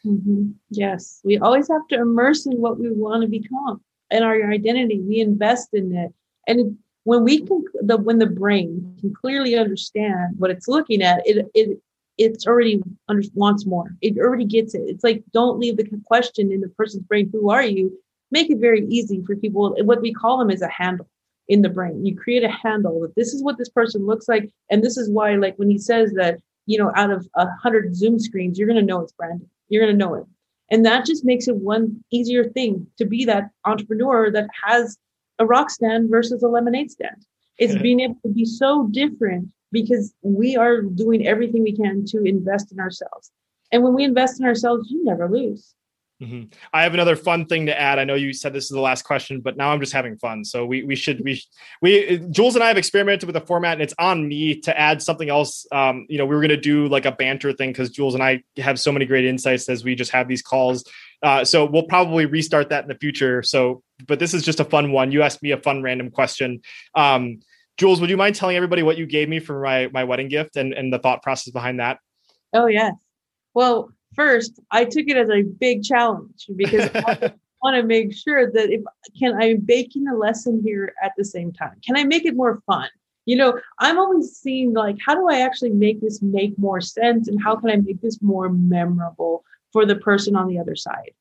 Mm-hmm. Yes, we always have to immerse in what we want to become and our identity. We invest in it, and when we can, the when the brain can clearly understand what it's looking at, it it it's already under, wants more. It already gets it. It's like don't leave the question in the person's brain. Who are you? Make it very easy for people. What we call them is a handle in the brain. You create a handle that this is what this person looks like, and this is why, like when he says that, you know, out of a hundred Zoom screens, you're gonna know it's Brandon. You're gonna know it, and that just makes it one easier thing to be that entrepreneur that has a rock stand versus a lemonade stand. It's being able to be so different because we are doing everything we can to invest in ourselves. And when we invest in ourselves, you never lose. Mm-hmm. I have another fun thing to add. I know you said this is the last question, but now I'm just having fun. So we we should we we Jules and I have experimented with the format, and it's on me to add something else. Um, you know, we were gonna do like a banter thing because Jules and I have so many great insights as we just have these calls. Uh, so we'll probably restart that in the future. So, but this is just a fun one. You asked me a fun random question. Um, Jules, would you mind telling everybody what you gave me for my my wedding gift and and the thought process behind that? Oh yes. Well, first, I took it as a big challenge because I want to make sure that if can I bake in a lesson here at the same time? Can I make it more fun? You know, I'm always seeing like, how do I actually make this make more sense? And how can I make this more memorable for the person on the other side?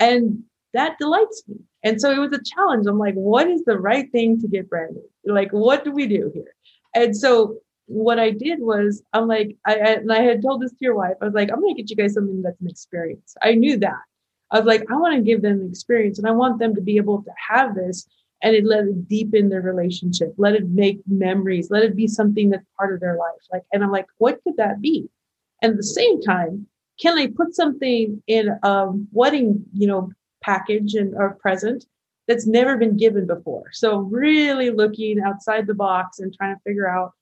And that delights me. And so it was a challenge. I'm like, what is the right thing to get Brandon? Like, what do we do here? And so what I did was, I'm like, I, I and I had told this to your wife. I was like, I'm gonna get you guys something that's an experience. I knew that. I was like, I want to give them an experience, and I want them to be able to have this and it let it deepen their relationship let it make memories let it be something that's part of their life like and i'm like what could that be and at the same time can i put something in a wedding you know package and or present that's never been given before so really looking outside the box and trying to figure out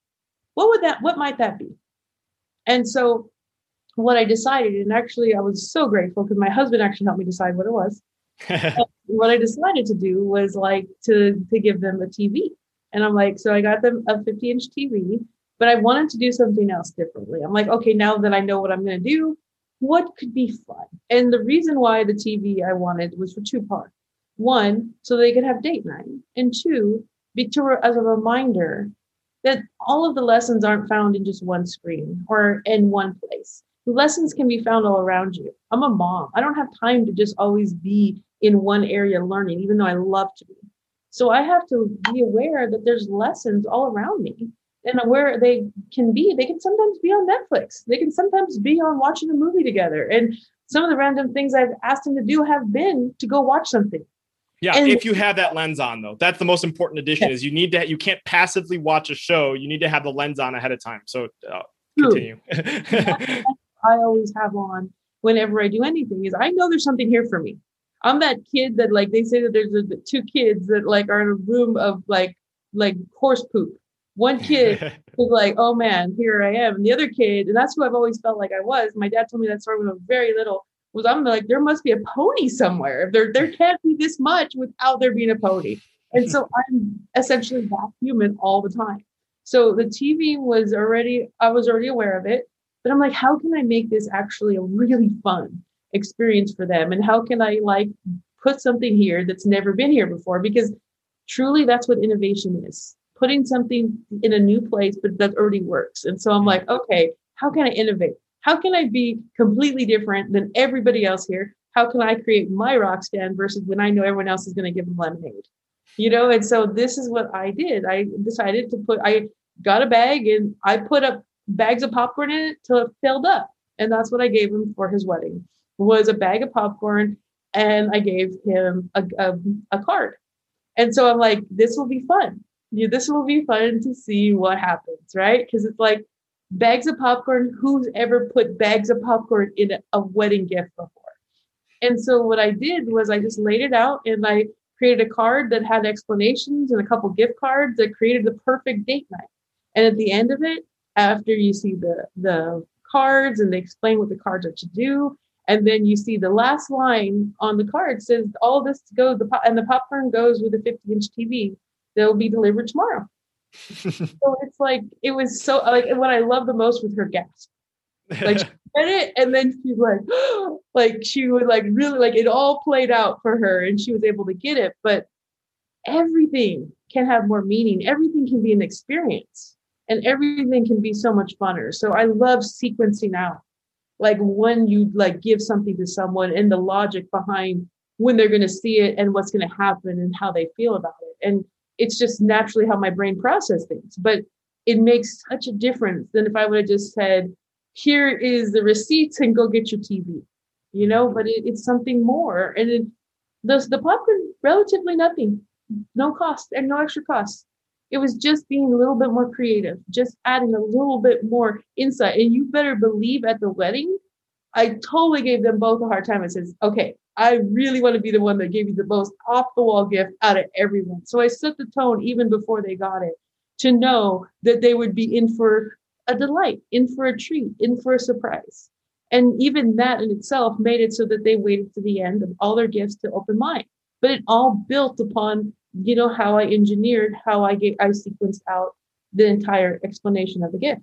what would that what might that be and so what i decided and actually i was so grateful because my husband actually helped me decide what it was what I decided to do was like to to give them a TV. And I'm like, so I got them a 50 inch TV, but I wanted to do something else differently. I'm like, okay, now that I know what I'm going to do, what could be fun? And the reason why the TV I wanted was for two parts. One, so they could have date night, and two, be to, as a reminder that all of the lessons aren't found in just one screen or in one place lessons can be found all around you. I'm a mom. I don't have time to just always be in one area learning, even though I love to be. So I have to be aware that there's lessons all around me and where they can be. They can sometimes be on Netflix. They can sometimes be on watching a movie together. And some of the random things I've asked them to do have been to go watch something. Yeah, and, if you have that lens on though, that's the most important addition. Yeah. Is you need to you can't passively watch a show. You need to have the lens on ahead of time. So uh, continue. I always have on whenever I do anything is I know there's something here for me. I'm that kid that like they say that there's a, two kids that like are in a room of like like horse poop. One kid is like, oh man, here I am. And the other kid, and that's who I've always felt like I was. My dad told me that story when I was very little. Was I'm like, there must be a pony somewhere. There there can't be this much without there being a pony. And so I'm essentially that human all the time. So the TV was already, I was already aware of it. But I'm like, how can I make this actually a really fun experience for them? And how can I like put something here that's never been here before? Because truly that's what innovation is putting something in a new place, but that already works. And so I'm mm. like, okay, how can I innovate? How can I be completely different than everybody else here? How can I create my rock stand versus when I know everyone else is going to give them lemonade? You know, and so this is what I did. I decided to put, I got a bag and I put up bags of popcorn in it till it filled up. And that's what I gave him for his wedding was a bag of popcorn and I gave him a, a, a card. And so I'm like, this will be fun. This will be fun to see what happens, right? Because it's like bags of popcorn. Who's ever put bags of popcorn in a, wedding gift before? And so what I did was I just laid it out and I created a card that had explanations and a couple gift cards that created the perfect date night. And at the end of it, after you see the the cards and they explain what the cards are to do and then you see the last line on the card says all this goes the pop, and the popcorn goes with a 50 inch tv that will be delivered tomorrow so it's like it was so like what i love the most with her gasp like she read it and then she's like like she would like really like it all played out for her and she was able to get it but everything can have more meaning everything can be an experience and everything can be so much funner. So I love sequencing out like when you like give something to someone and the logic behind when they're going to see it and what's going to happen and how they feel about it. And it's just naturally how my brain processes things. But it makes such a difference than if I would have just said, here is the receipts and go get your TV, you know, but it, it's something more. And it, the, the popcorn, relatively nothing, no cost and no extra cost. It was just being a little bit more creative, just adding a little bit more insight. And you better believe at the wedding, I totally gave them both a hard time. I says, okay, I really want to be the one that gave you the most off the wall gift out of everyone. So I set the tone even before they got it to know that they would be in for a delight, in for a treat, in for a surprise. And even that in itself made it so that they waited to the end of all their gifts to open mine. But it all built upon you know how I engineered how I I sequenced out the entire explanation of the gift.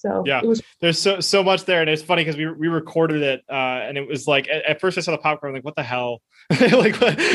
So yeah, was- there's so so much there, and it's funny because we we recorded it, uh, and it was like at, at, first I saw the popcorn, like what the hell, like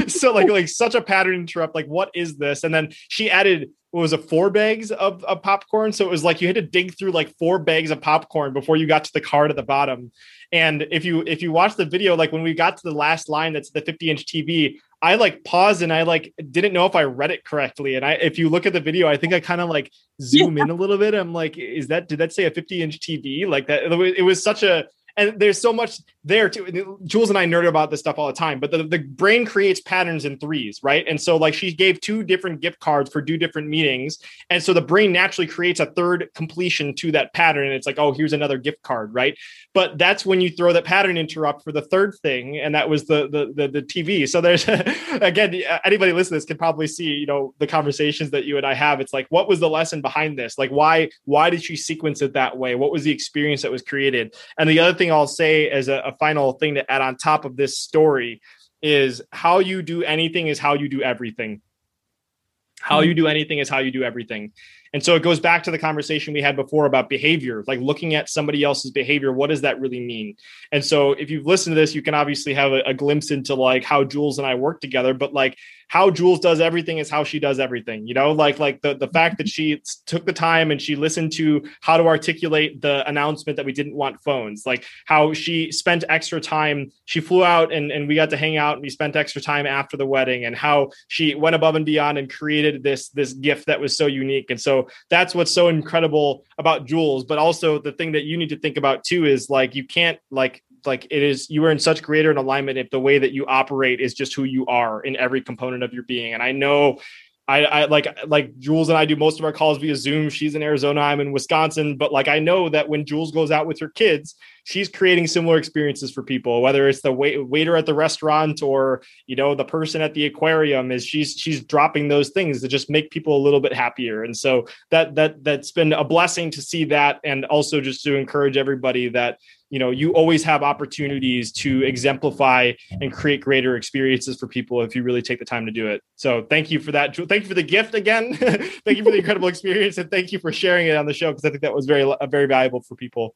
so like like such a pattern interrupt, like what is this? And then she added what was it four bags of, of popcorn, so it was like you had to dig through like four bags of popcorn before you got to the card at the bottom. And if you if you watch the video, like when we got to the last line, that's the 50 inch TV, I like paused and I like didn't know if I read it correctly. And I, if you look at the video, I think I kind of like zoom yeah. in a little bit. I'm like, is that did that say a 50 inch TV? Like that? It was such a and there's so much there too. Jules and I nerd about this stuff all the time, but the, the brain creates patterns in threes, right? And so like she gave two different gift cards for two different meetings. And so the brain naturally creates a third completion to that pattern. And it's like, oh, here's another gift card, right? But that's when you throw that pattern interrupt for the third thing. And that was the the the, the TV. So there's again, anybody listening to this can probably see, you know, the conversations that you and I have. It's like, what was the lesson behind this? Like why why did she sequence it that way? What was the experience that was created? And the other thing I'll say as a, a final thing to add on top of this story is how you do anything is how you do everything. How you hmm. do anything is how you do everything. And so it goes back to the conversation we had before about behavior, like looking at somebody else's behavior. What does that really mean? And so if you've listened to this, you can obviously have a, a glimpse into like how Jules and I work together, but like how Jules does everything is how she does everything. You know, like like the the fact that she took the time and she listened to how to articulate the announcement that we didn't want phones, like how she spent extra time. She flew out and and we got to hang out and we spent extra time after the wedding, and how she went above and beyond and created this this gift that was so unique. And so that's what's so incredible about Jules. But also the thing that you need to think about too is like you can't like like it is you are in such greater an alignment if the way that you operate is just who you are in every component of your being and i know I, I like like Jules and I do most of our calls via Zoom. She's in Arizona, I'm in Wisconsin, but like I know that when Jules goes out with her kids, she's creating similar experiences for people. Whether it's the wait, waiter at the restaurant or you know the person at the aquarium, is she's she's dropping those things to just make people a little bit happier. And so that that that's been a blessing to see that, and also just to encourage everybody that you know you always have opportunities to exemplify and create greater experiences for people if you really take the time to do it so thank you for that thank you for the gift again thank you for the incredible experience and thank you for sharing it on the show because i think that was very very valuable for people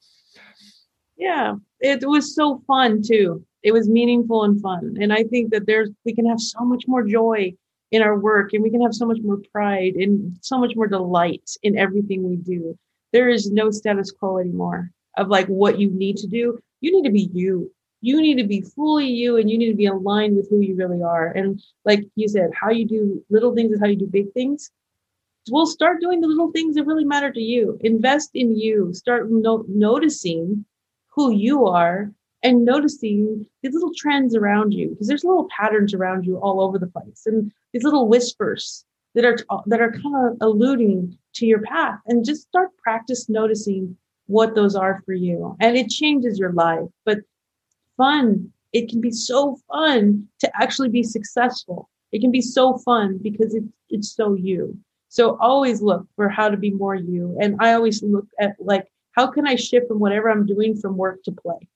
yeah it was so fun too it was meaningful and fun and i think that there's we can have so much more joy in our work and we can have so much more pride and so much more delight in everything we do there is no status quo anymore of like what you need to do. You need to be you. You need to be fully you and you need to be aligned with who you really are. And like you said, how you do little things is how you do big things. We'll start doing the little things that really matter to you. Invest in you. Start no- noticing who you are and noticing these little trends around you because there's little patterns around you all over the place and these little whispers that are uh, that are kind of alluding to your path and just start practice noticing what those are for you. And it changes your life. But fun, it can be so fun to actually be successful. It can be so fun because it, it's so you. So always look for how to be more you. And I always look at like, how can I shift from whatever I'm doing from work to play?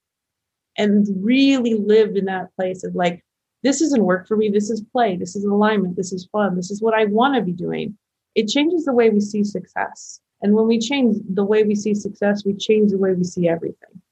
And really live in that place of like, this isn't work for me. This is play. This is alignment. This is fun. This is what I want to be doing. It changes the way we see success. And when we change the way we see success, we change the way we see everything.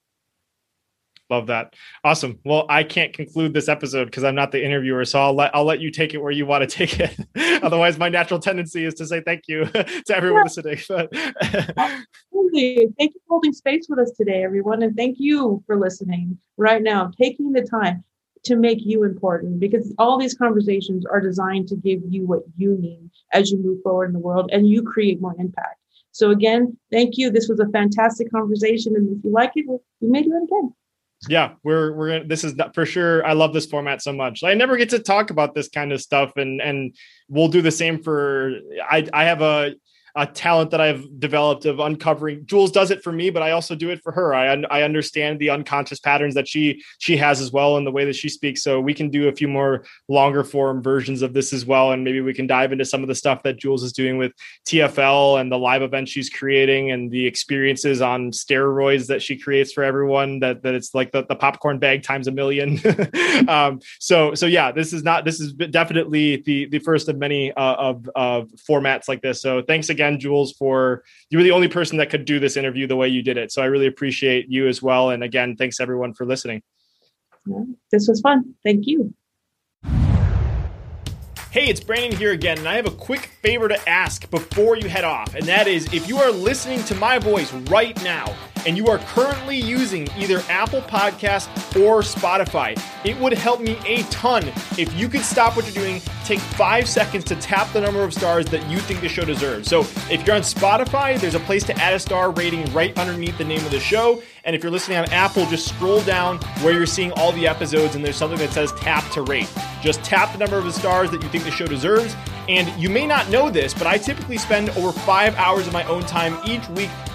Love that. Awesome. Well, I can't conclude this episode because I'm not the interviewer, so I'll let I'll let you take it where you want to take it. Otherwise, my natural tendency is to say thank you to everyone listening. But Absolutely. Thank you for holding space with us today, everyone, and thank you for listening right now, taking the time to make you important because all these conversations are designed to give you what you need as you move forward in the world and you create more impact. So again, thank you. This was a fantastic conversation, and if you like it, we may do it again. Yeah, we're we're gonna. This is for sure. I love this format so much. I never get to talk about this kind of stuff, and and we'll do the same for. I I have a a talent that I've developed of uncovering. Jules does it for me, but I also do it for her. I I understand the unconscious patterns that she she has as well in the way that she speaks. So we can do a few more longer form versions of this as well, and maybe we can dive into some of the stuff that Jules is doing with TFL and the live events she's creating and the experiences on steroids that she creates for everyone. That that it's like the, the popcorn bag times a million. um, so so yeah, this is not this is definitely the the first of many uh, of of formats like this. So thanks again again, Jules, for you were the only person that could do this interview the way you did it. So I really appreciate you as well. And again, thanks everyone for listening. This was fun. Thank you. Hey, it's Brandon here again, and I have a quick favor to ask before you head off, and that is if you are listening to my voice right now and you are currently using either Apple Podcast or Spotify, it would help me a ton if you could stop what you're doing, take five seconds to tap the number of stars that you think the show deserves. So if you're on Spotify, there's a place to add a star rating right underneath the name of the show. And if you're listening on Apple, just scroll down where you're seeing all the episodes and there's something that says tap to rate. Just tap the number of the stars that you think the show deserves. And you may not know this, but I typically spend over five hours of my own time each week